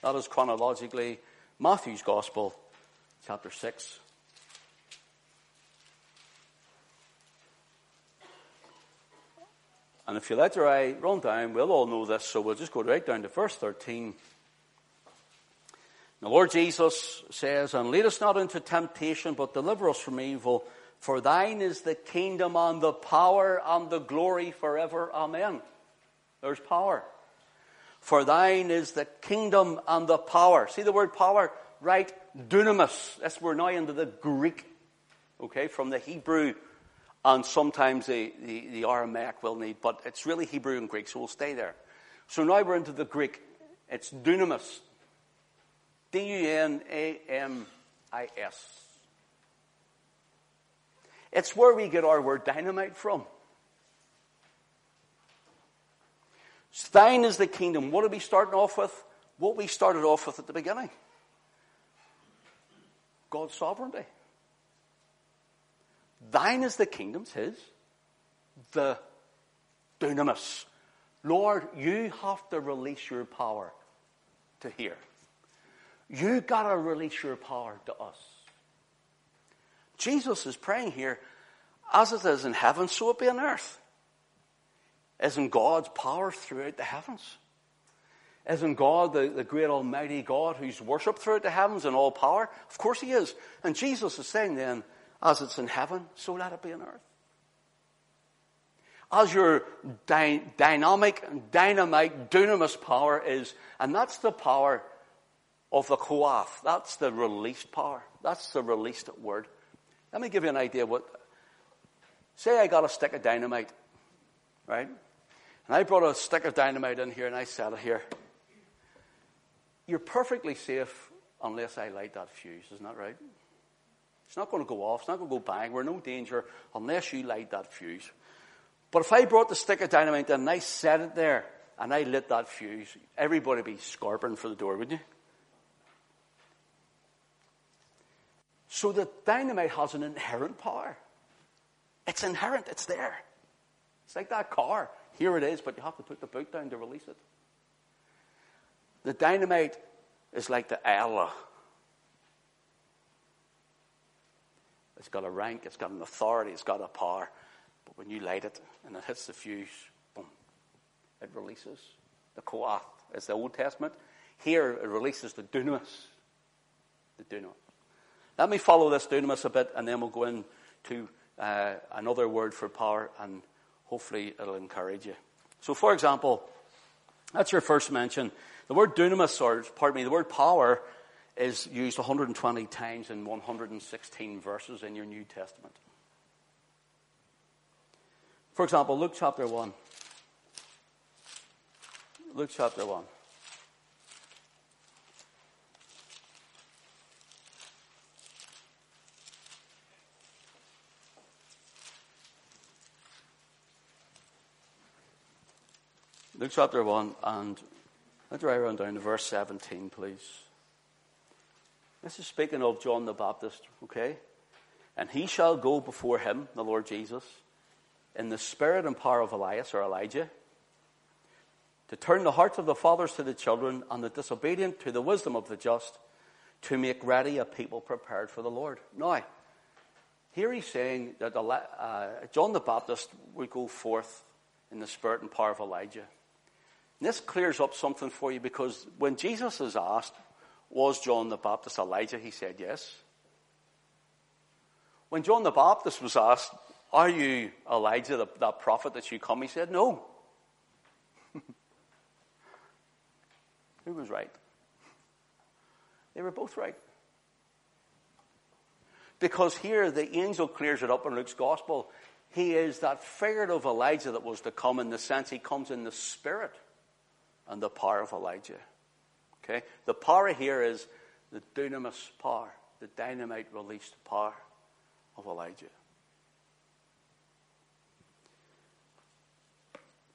That is chronologically Matthew's Gospel, chapter 6. And if you let your eye run down, we'll all know this, so we'll just go right down to verse 13. The Lord Jesus says, And lead us not into temptation, but deliver us from evil. For thine is the kingdom and the power and the glory forever. Amen. There's power. For thine is the kingdom and the power. See the word power? Right? Dunamis. That's we're now into the Greek. Okay, from the Hebrew and sometimes the, the, the Aramaic will need, but it's really Hebrew and Greek, so we'll stay there. So now we're into the Greek. It's dunamis. D-U-N-A-M-I-S. It's where we get our word dynamite from. Thine is the kingdom. What are we starting off with? What we started off with at the beginning. God's sovereignty. Thine is the kingdom's his. The dunamis. Lord, you have to release your power to here. You gotta release your power to us. Jesus is praying here, as it is in heaven, so it be on earth. Isn't God's power throughout the heavens? Isn't God the, the great almighty God who's worshipped throughout the heavens in all power? Of course he is. And Jesus is saying then, as it's in heaven, so let it be on earth. As your dy- dynamic, dynamite, dunamis power is, and that's the power of the koach. That's the released power. That's the released word. Let me give you an idea what, say I got a stick of dynamite, right? And I brought a stick of dynamite in here and I set it here. You're perfectly safe unless I light that fuse, isn't that right? It's not going to go off. It's not going to go bang. We're in no danger unless you light that fuse. But if I brought the stick of dynamite and I set it there and I lit that fuse, everybody would be scarping for the door, wouldn't you? So the dynamite has an inherent power. It's inherent. It's there. It's like that car. Here it is, but you have to put the boot down to release it. The dynamite is like the Allah It's got a rank, it's got an authority, it's got a power. But when you light it and it hits the fuse, boom, it releases. The koach It's the Old Testament. Here it releases the dunamis. The dunamis. Let me follow this dunamis a bit and then we'll go into uh, another word for power and hopefully it'll encourage you. So for example, that's your first mention. The word dunamis, or pardon me, the word power is used 120 times in 116 verses in your New Testament. For example, Luke chapter 1. Luke chapter 1. Luke chapter 1, and let's write around down to verse 17, please. This is speaking of John the Baptist, okay? And he shall go before him, the Lord Jesus, in the spirit and power of Elias or Elijah, to turn the hearts of the fathers to the children and the disobedient to the wisdom of the just, to make ready a people prepared for the Lord. Now, Here he's saying that uh, John the Baptist would go forth in the spirit and power of Elijah. And this clears up something for you because when Jesus is asked, was John the Baptist Elijah? He said yes. When John the Baptist was asked, are you Elijah, the, that prophet that you come? He said, no. Who was right? They were both right. Because here the angel clears it up in Luke's gospel. He is that figure of Elijah that was to come in the sense he comes in the spirit and the power of Elijah. Okay? The power here is the dunamis power, the dynamite released power of Elijah.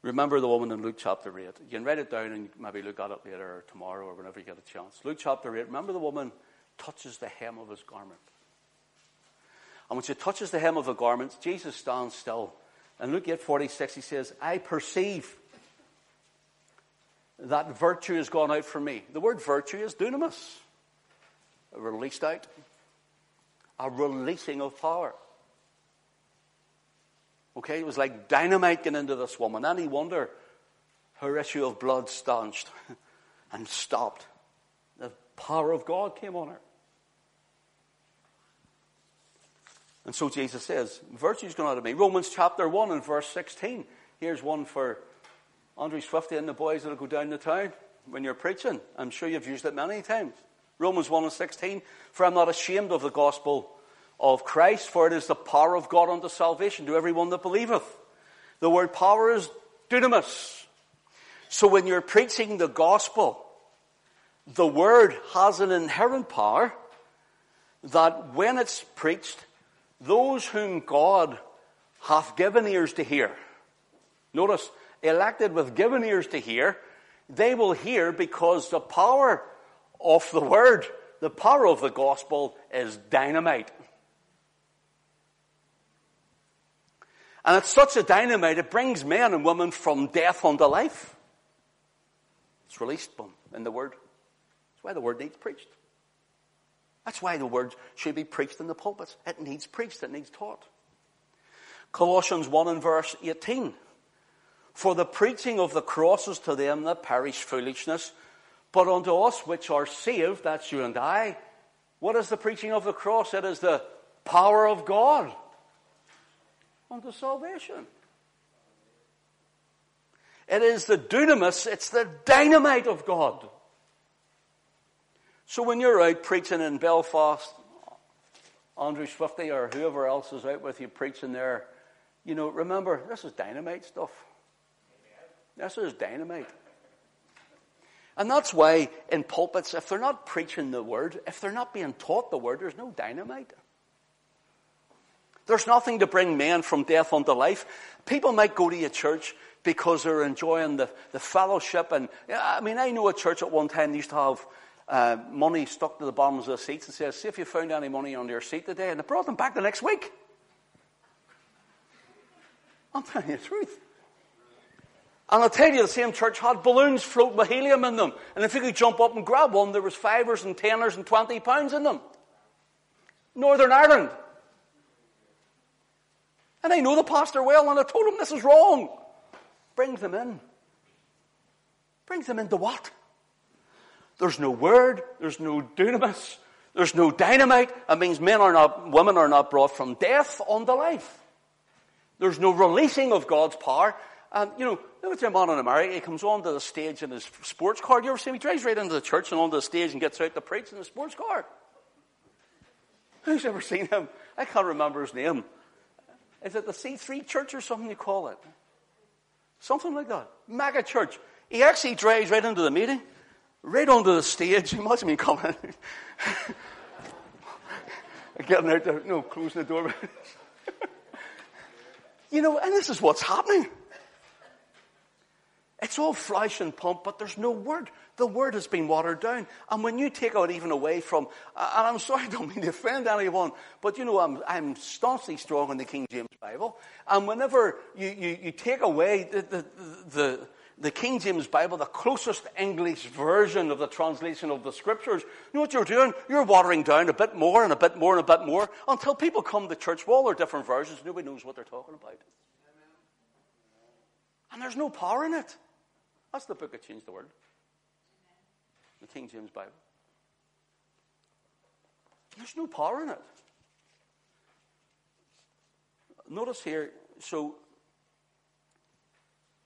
Remember the woman in Luke chapter 8. You can write it down and maybe look at it later or tomorrow or whenever you get a chance. Luke chapter 8. Remember the woman touches the hem of his garment. And when she touches the hem of the garment, Jesus stands still. And Luke 8 46, he says, I perceive that virtue has gone out from me. The word virtue is dunamis, released out, a releasing of power. Okay, it was like dynamite getting into this woman. Any wonder her issue of blood stanched and stopped. The power of God came on her. And so Jesus says, virtue's gone out of me. Romans chapter 1 and verse 16. Here's one for Andrew Swifty and the boys that'll go down the town when you're preaching. I'm sure you've used it many times. Romans 1 and 16. For I'm not ashamed of the gospel of Christ, for it is the power of God unto salvation to everyone that believeth. The word power is dunamis. So when you're preaching the gospel, the word has an inherent power that when it's preached, those whom God hath given ears to hear. Notice, elected with given ears to hear, they will hear because the power of the word, the power of the gospel is dynamite. And it's such a dynamite, it brings men and women from death unto life. It's released boom, in the word. That's why the word needs preached. That's why the word should be preached in the pulpits. It needs preached, it needs taught. Colossians 1 and verse 18. For the preaching of the cross is to them that perish foolishness, but unto us which are saved, that's you and I, what is the preaching of the cross? It is the power of God unto salvation. It is the dunamis, it's the dynamite of God. So when you're out preaching in Belfast, Andrew Swifty or whoever else is out with you preaching there, you know, remember, this is dynamite stuff. This is dynamite. And that's why in pulpits, if they're not preaching the word, if they're not being taught the word, there's no dynamite. There's nothing to bring men from death unto life. People might go to a church because they're enjoying the, the fellowship. And I mean, I know a church at one time used to have uh, money stuck to the bottoms of the seats and says, see if you found any money under your seat today. And they brought them back the next week. I'm telling you the truth. And I'll tell you, the same church had balloons floating with helium in them. And if you could jump up and grab one, there was fivers and teners and twenty pounds in them. Northern Ireland. And I know the pastor well, and I told him this is wrong. Brings them in. Brings them into what? There's no word, there's no dunamis, there's no dynamite. It means men are not, women are not brought from death unto life. There's no releasing of God's power. And, you know, look at your man in America. He comes onto the stage in his sports car. Do you ever see him? He drives right into the church and onto the stage and gets out to preach in the sports car. Who's ever seen him? I can't remember his name. Is it the C3 church or something you call it? Something like that. Mega church. He actually drives right into the meeting, right onto the stage. Imagine me coming. Getting out there, no, closing the door. you know, and this is what's happening. It's all flash and pump, but there's no word. The word has been watered down. And when you take out even away from, and I'm sorry, I don't mean to offend anyone, but you know, I'm, I'm staunchly strong in the King James Bible. And whenever you, you, you take away the, the, the, the King James Bible, the closest English version of the translation of the scriptures, you know what you're doing? You're watering down a bit more and a bit more and a bit more until people come to church. Well, they're different versions. Nobody knows what they're talking about. And there's no power in it. That's the book that changed the world. The King James Bible. There's no power in it. Notice here, so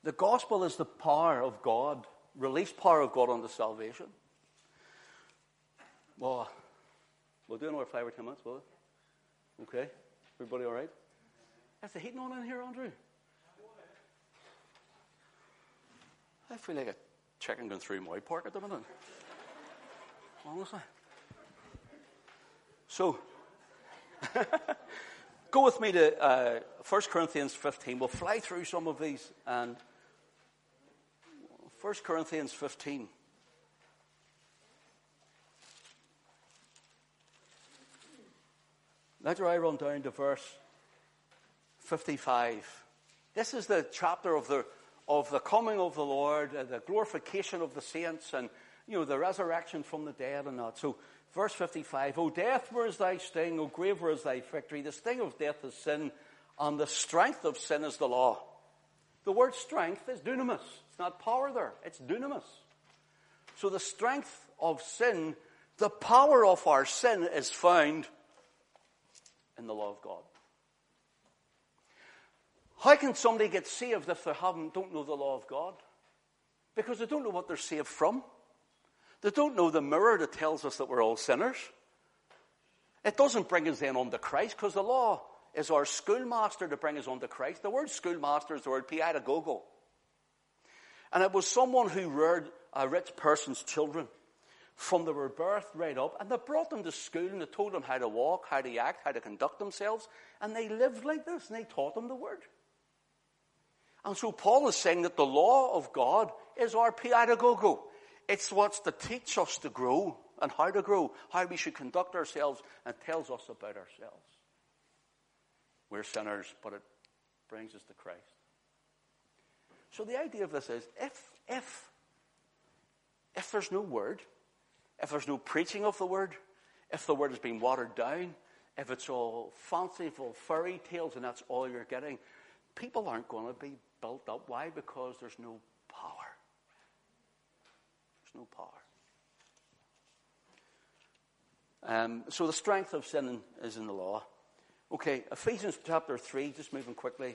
the gospel is the power of God, released power of God unto salvation. Well, we'll do another five or ten minutes, will it? Okay? Everybody all right? Is the heating on in here, Andrew? I feel like a chicken going through my park at the minute. Honestly. So, go with me to uh, 1 Corinthians 15. We'll fly through some of these and 1 Corinthians 15. Later I run down to verse 55. This is the chapter of the, of the coming of the Lord, uh, the glorification of the saints, and you know, the resurrection from the dead and that. So, verse 55, O death, where is thy sting? O grave, where is thy victory? The sting of death is sin, and the strength of sin is the law. The word strength is dunamis. It's not power there, it's dunamis. So the strength of sin, the power of our sin is found in the law of God. How can somebody get saved if they haven't, don't know the law of God? Because they don't know what they're saved from. They don't know the mirror that tells us that we're all sinners. It doesn't bring us then onto Christ because the law is our schoolmaster to bring us onto Christ. The word schoolmaster is the word piadogogo. And it was someone who reared a rich person's children from they were birth right up, and they brought them to school and they told them how to walk, how to act, how to conduct themselves, and they lived like this, and they taught them the word. And so Paul is saying that the law of God is our piadogogo. It's what's to teach us to grow and how to grow, how we should conduct ourselves, and tells us about ourselves. We're sinners, but it brings us to Christ. So the idea of this is if, if, if there's no word, if there's no preaching of the word, if the word has been watered down, if it's all fanciful fairy tales and that's all you're getting, people aren't going to be built up. Why? Because there's no power. There's no power. Um, so the strength of sin is in the law. Okay, Ephesians chapter 3, just moving quickly.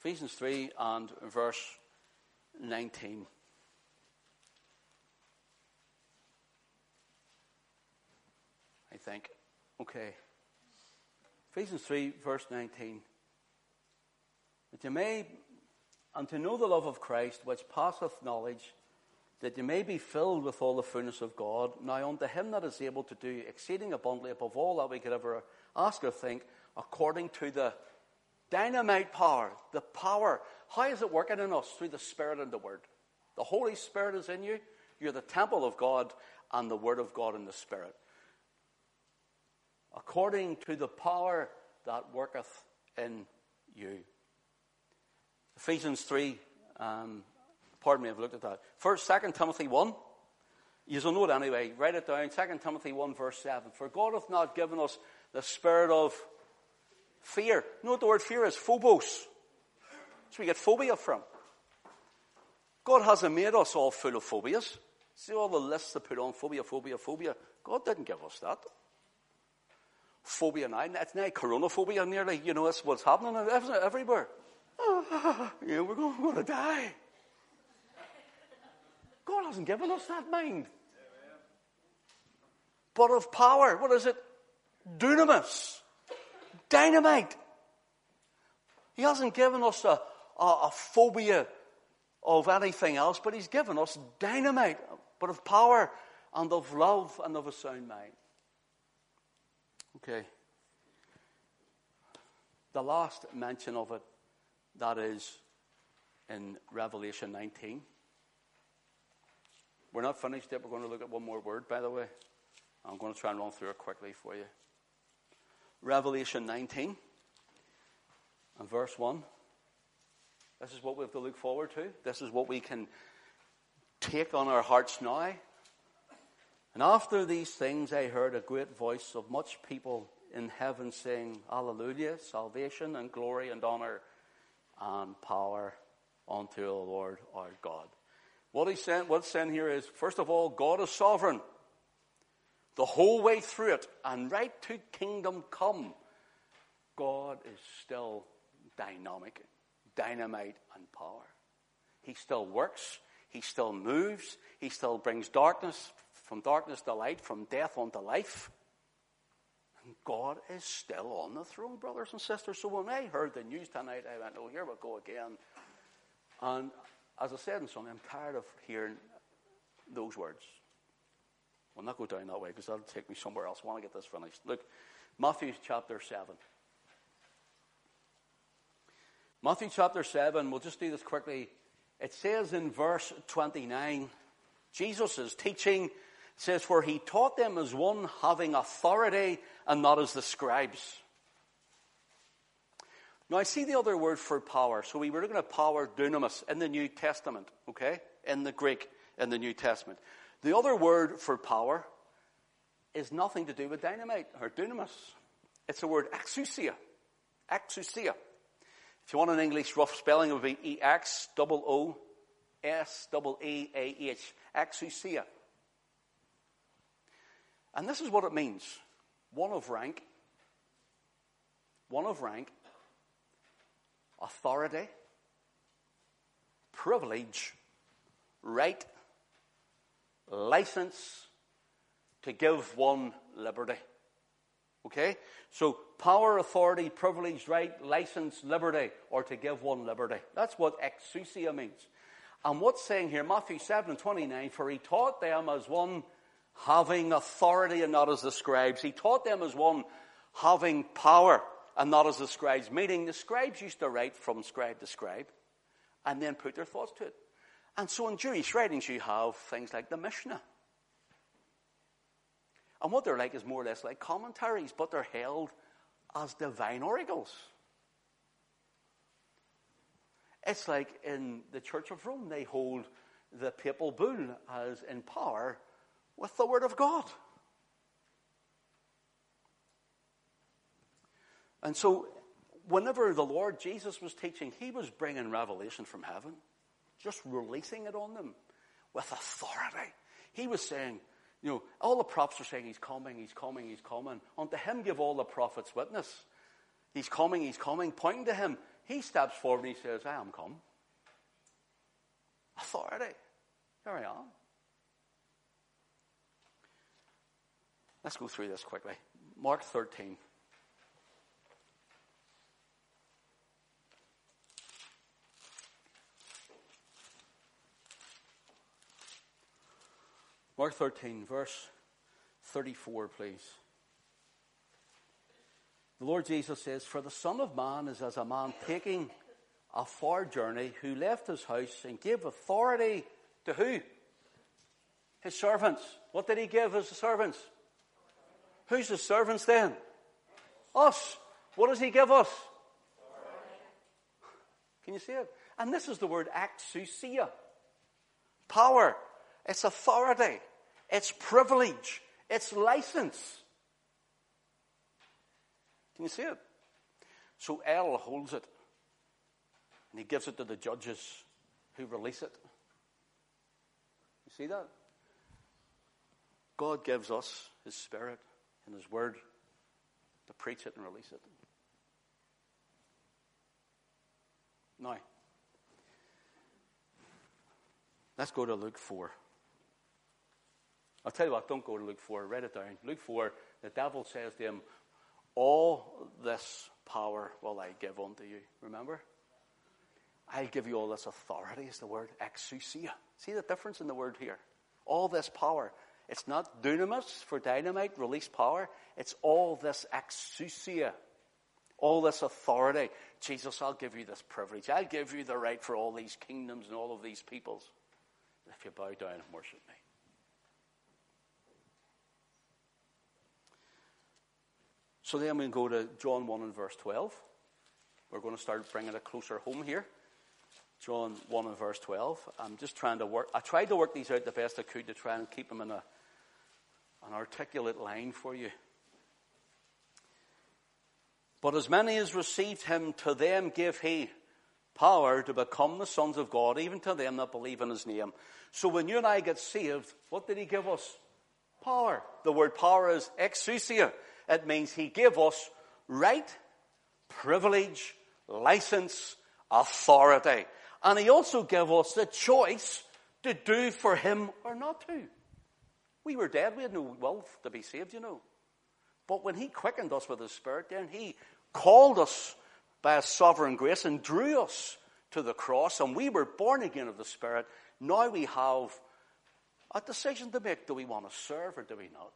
Ephesians 3 and verse 19. I think. Okay. Ephesians 3, verse 19. That you may, and to know the love of Christ, which passeth knowledge, that you may be filled with all the fullness of God. Now unto him that is able to do exceeding abundantly above all that we could ever ask or think, according to the Dynamite power, the power. How is it working in us? Through the Spirit and the Word. The Holy Spirit is in you. You're the temple of God and the Word of God in the Spirit. According to the power that worketh in you. Ephesians 3, um, pardon me, I've looked at that. First, 2 Timothy 1. You'll know it anyway. Write it down. 2 Timothy 1, verse 7. For God hath not given us the spirit of Fear. You know what the word fear is? Phobos. Where we get phobia from. God hasn't made us all full of phobias. See all the lists they put on phobia, phobia, phobia. God didn't give us that. Phobia now, it's now coronaphobia nearly. You know, that's what's happening everywhere. Oh, yeah, we're going, we're going to die. God hasn't given us that mind. But of power, what is it? Dunamis dynamite. He hasn't given us a, a, a phobia of anything else, but He's given us dynamite, but of power and of love and of a sound mind. Okay. The last mention of it, that is in Revelation 19. We're not finished yet. We're going to look at one more word, by the way. I'm going to try and run through it quickly for you. Revelation 19 and verse 1. This is what we have to look forward to. This is what we can take on our hearts now. And after these things, I heard a great voice of much people in heaven saying, Alleluia, salvation and glory and honor and power unto the Lord our God. What he's saying, what's saying here is, first of all, God is sovereign. The whole way through it, and right to kingdom come, God is still dynamic, dynamite and power. He still works. He still moves. He still brings darkness from darkness to light, from death unto life. God is still on the throne, brothers and sisters. So when I heard the news tonight, I went, oh, here we go again. And as I said in Sunday, I'm tired of hearing those words. I'll not go down that way because that'll take me somewhere else. I want to get this finished. Look, Matthew chapter 7. Matthew chapter 7, we'll just do this quickly. It says in verse 29, Jesus is teaching says, For he taught them as one having authority and not as the scribes. Now I see the other word for power. So we were looking at power, dunamis, in the New Testament, okay? In the Greek, in the New Testament. The other word for power is nothing to do with dynamite or dunamis. It's the word exousia. Exousia. If you want an English rough spelling, it would be E-X double O S double E A H. Exousia. And this is what it means one of rank, one of rank, authority, privilege, right, license to give one liberty. Okay? So, power, authority, privilege, right, license, liberty, or to give one liberty. That's what exousia means. And what's saying here, Matthew 7 and 29, for he taught them as one having authority and not as the scribes. He taught them as one having power and not as the scribes, meaning the scribes used to write from scribe to scribe and then put their thoughts to it. And so in Jewish writings, you have things like the Mishnah. And what they're like is more or less like commentaries, but they're held as divine oracles. It's like in the Church of Rome, they hold the papal bull as in power with the Word of God. And so, whenever the Lord Jesus was teaching, he was bringing revelation from heaven, just releasing it on them with authority. He was saying, you know, all the prophets are saying, He's coming, He's coming, He's coming. Unto Him give all the prophets witness. He's coming, He's coming, pointing to Him. He steps forward and He says, I am come. Authority. Here I am. Let's go through this quickly. Mark 13. Mark 13, verse 34, please. The Lord Jesus says, For the Son of Man is as a man taking a far journey who left his house and gave authority to who? His servants. What did he give his servants? Who's the servants then? Us. What does he give us? Can you see it? And this is the word exousia. Power. It's authority. It's privilege. It's license. Can you see it? So El holds it. And he gives it to the judges who release it. You see that? God gives us his spirit in His Word to preach it and release it. Now, let's go to Luke 4. I'll tell you what, don't go to Luke 4, write it down. Luke 4, the devil says to him, All this power will I give unto you. Remember? I'll give you all this authority, is the word exousia. See the difference in the word here? All this power. It's not dunamis for dynamite, release power. It's all this exousia, all this authority. Jesus, I'll give you this privilege. I'll give you the right for all these kingdoms and all of these peoples if you bow down and worship me. So then we go to John 1 and verse 12. We're going to start bringing it closer home here. John 1 and verse 12. I'm just trying to work, I tried to work these out the best I could to try and keep them in a, an articulate line for you. But as many as received him, to them gave he power to become the sons of God, even to them that believe in his name. So when you and I get saved, what did he give us? Power. The word power is exousia. It means he gave us right, privilege, license, authority. And he also gave us the choice to do for him or not to. We were dead. We had no will to be saved, you know. But when he quickened us with his spirit, then he called us by his sovereign grace and drew us to the cross and we were born again of the spirit. Now we have a decision to make. Do we want to serve or do we not?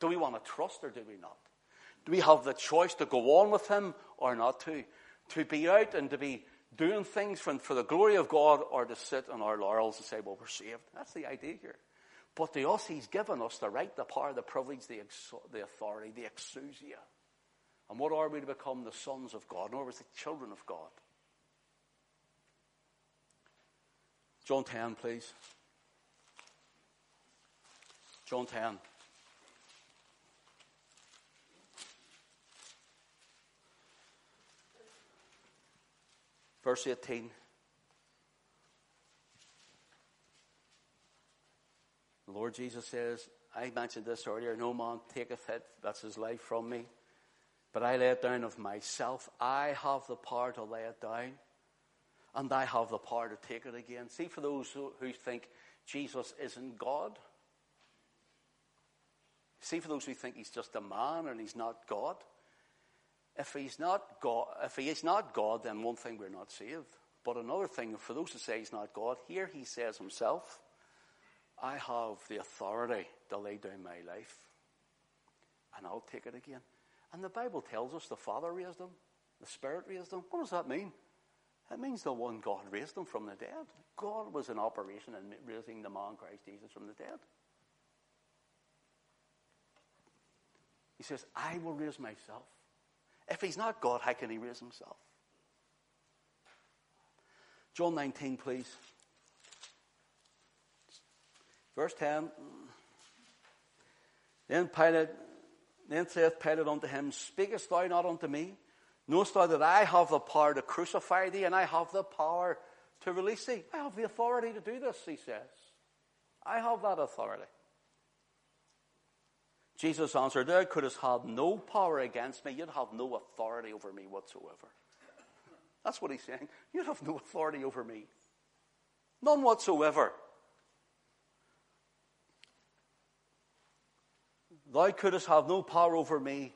Do we want to trust or do we not? Do we have the choice to go on with him or not to? To be out and to be doing things for, for the glory of God or to sit on our laurels and say, well, we're saved. That's the idea here. But to us, he's given us the right, the power, the privilege, the, the authority, the exousia. And what are we to become? The sons of God. In other words, the children of God. John 10, please. John 10. Verse 18. The Lord Jesus says, I mentioned this earlier, no man taketh it, that's his life from me. But I lay it down of myself. I have the power to lay it down, and I have the power to take it again. See, for those who, who think Jesus isn't God, see, for those who think he's just a man and he's not God, if he's not God, if he is not God, then one thing we're not saved. But another thing, for those who say he's not God, here he says himself, I have the authority to lay down my life, and I'll take it again. And the Bible tells us the Father raised him, the Spirit raised him. What does that mean? It means the one God raised him from the dead. God was in operation in raising the man Christ Jesus from the dead. He says, I will raise myself. If he's not God, how can he raise himself? John 19, please. Verse 10. Then Pilate, then saith Pilate unto him, Speakest thou not unto me? Knowest thou that I have the power to crucify thee, and I have the power to release thee? I have the authority to do this, he says. I have that authority. Jesus answered, Thou couldst have no power against me. You'd have no authority over me whatsoever. That's what he's saying. You'd have no authority over me. None whatsoever. Thou couldst have no power over me,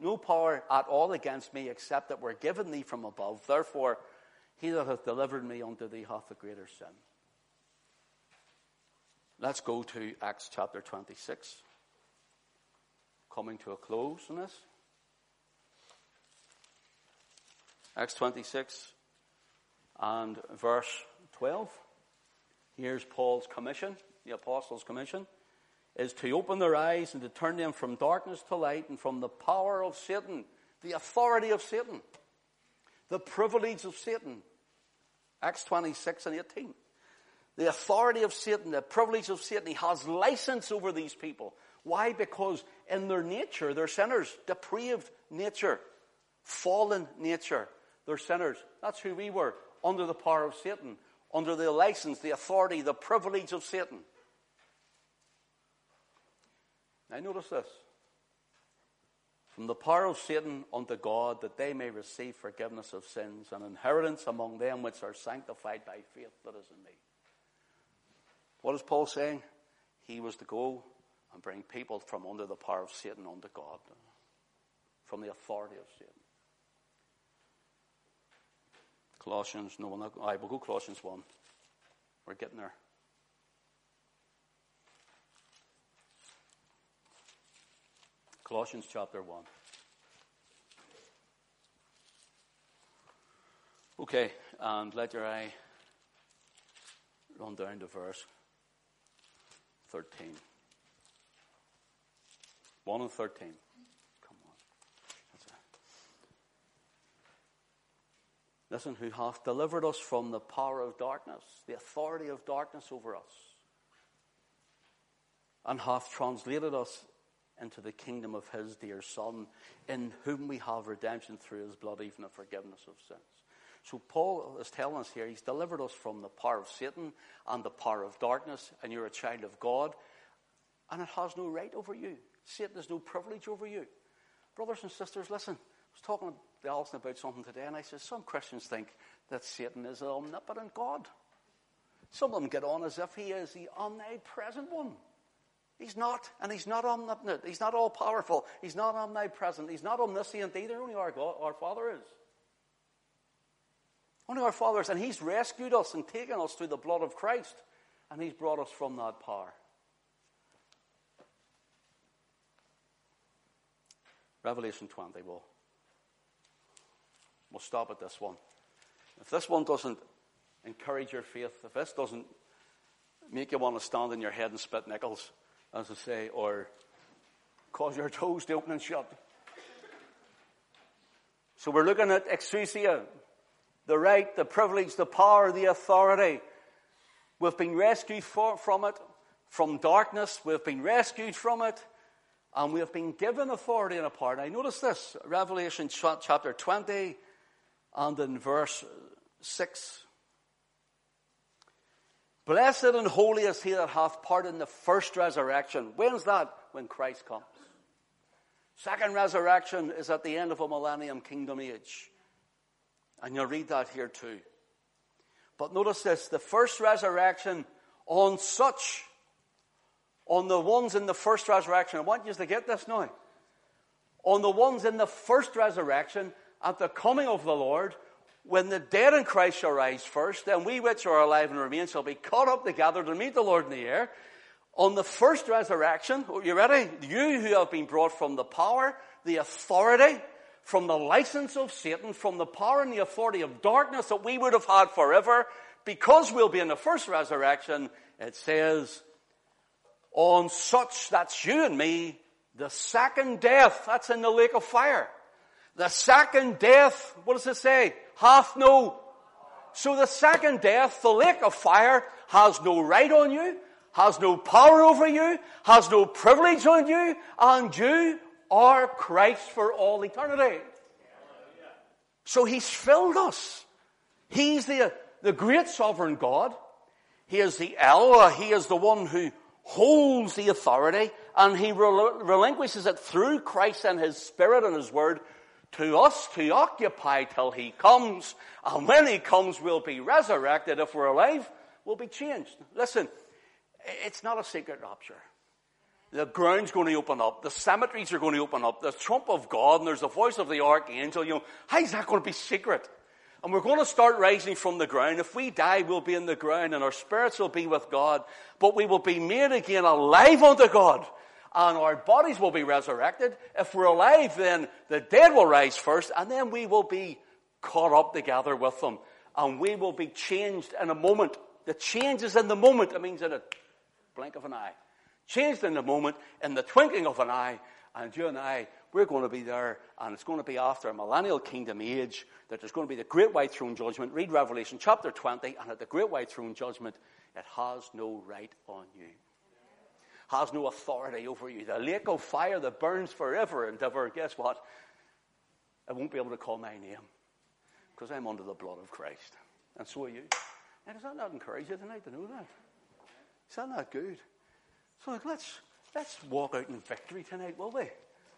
no power at all against me, except that we're given thee from above. Therefore, he that hath delivered me unto thee hath a greater sin. Let's go to Acts chapter 26 coming to a close in this. Acts 26 and verse 12. Here's Paul's commission, the apostles' commission, is to open their eyes and to turn them from darkness to light and from the power of Satan, the authority of Satan, the privilege of Satan. Acts 26 and 18. The authority of Satan, the privilege of Satan, he has license over these people. Why? Because in their nature, they're sinners, depraved nature, fallen nature. They're sinners. That's who we were, under the power of Satan, under the license, the authority, the privilege of Satan. Now notice this. From the power of Satan unto God, that they may receive forgiveness of sins and inheritance among them which are sanctified by faith that is in me. What is Paul saying? He was to go and bring people from under the power of Satan unto God, from the authority of Satan. Colossians, no, I will go Colossians 1. We're getting there. Colossians chapter 1. Okay, and let your eye run down to verse 13. 1 and 13. Come on. Listen, who hath delivered us from the power of darkness, the authority of darkness over us, and hath translated us into the kingdom of his dear Son, in whom we have redemption through his blood, even the forgiveness of sins. So Paul is telling us here, he's delivered us from the power of Satan and the power of darkness, and you're a child of God, and it has no right over you. Satan has no privilege over you. Brothers and sisters, listen. I was talking to Alison about something today, and I said, some Christians think that Satan is an omnipotent God. Some of them get on as if he is the omnipresent one. He's not, and he's not omnipotent. He's not all powerful. He's not omnipresent. He's not omniscient either. Only our God, our Father is. Only our Father is, and He's rescued us and taken us through the blood of Christ, and He's brought us from that power. Revelation 20. We'll, we'll stop at this one. If this one doesn't encourage your faith, if this doesn't make you want to stand on your head and spit nickels, as I say, or cause your toes to open and shut. So we're looking at exousia, the right, the privilege, the power, the authority. We've been rescued for, from it, from darkness. We've been rescued from it. And we have been given authority and a power. Now, notice this Revelation chapter 20 and in verse 6. Blessed and holy is he that hath part in the first resurrection. When's that? When Christ comes. Second resurrection is at the end of a millennium kingdom age. And you'll read that here too. But notice this the first resurrection on such on the ones in the first resurrection. I want you to get this now. On the ones in the first resurrection, at the coming of the Lord, when the dead in Christ shall rise first, then we which are alive and remain shall be caught up together to meet the Lord in the air. On the first resurrection, are you ready? You who have been brought from the power, the authority, from the license of Satan, from the power and the authority of darkness that we would have had forever, because we'll be in the first resurrection, it says, on such, that's you and me, the second death, that's in the lake of fire. The second death, what does it say? Hath no. So the second death, the lake of fire, has no right on you, has no power over you, has no privilege on you, and you are Christ for all eternity. So he's filled us. He's the, the great sovereign God. He is the El, he is the one who holds the authority and he rel- relinquishes it through Christ and his Spirit and his Word to us to occupy till he comes. And when he comes, we'll be resurrected. If we're alive, we'll be changed. Listen, it's not a secret rapture. The ground's going to open up. The cemeteries are going to open up. The trump of God and there's the voice of the archangel. You know, how's that going to be secret? And we're going to start rising from the ground. If we die, we'll be in the ground and our spirits will be with God. But we will be made again alive unto God. And our bodies will be resurrected. If we're alive, then the dead will rise first and then we will be caught up together with them. And we will be changed in a moment. The change is in the moment. It means in a blink of an eye. Changed in the moment, in the twinkling of an eye. And you and I we're going to be there, and it's going to be after a millennial kingdom age that there's going to be the great white throne judgment. Read Revelation chapter 20, and at the great white throne judgment, it has no right on you. Has no authority over you. The lake of fire that burns forever and ever, guess what? I won't be able to call my name because I'm under the blood of Christ. And so are you. And does that not encourage you tonight to know that? Is that not good? So let's, let's walk out in victory tonight, will we?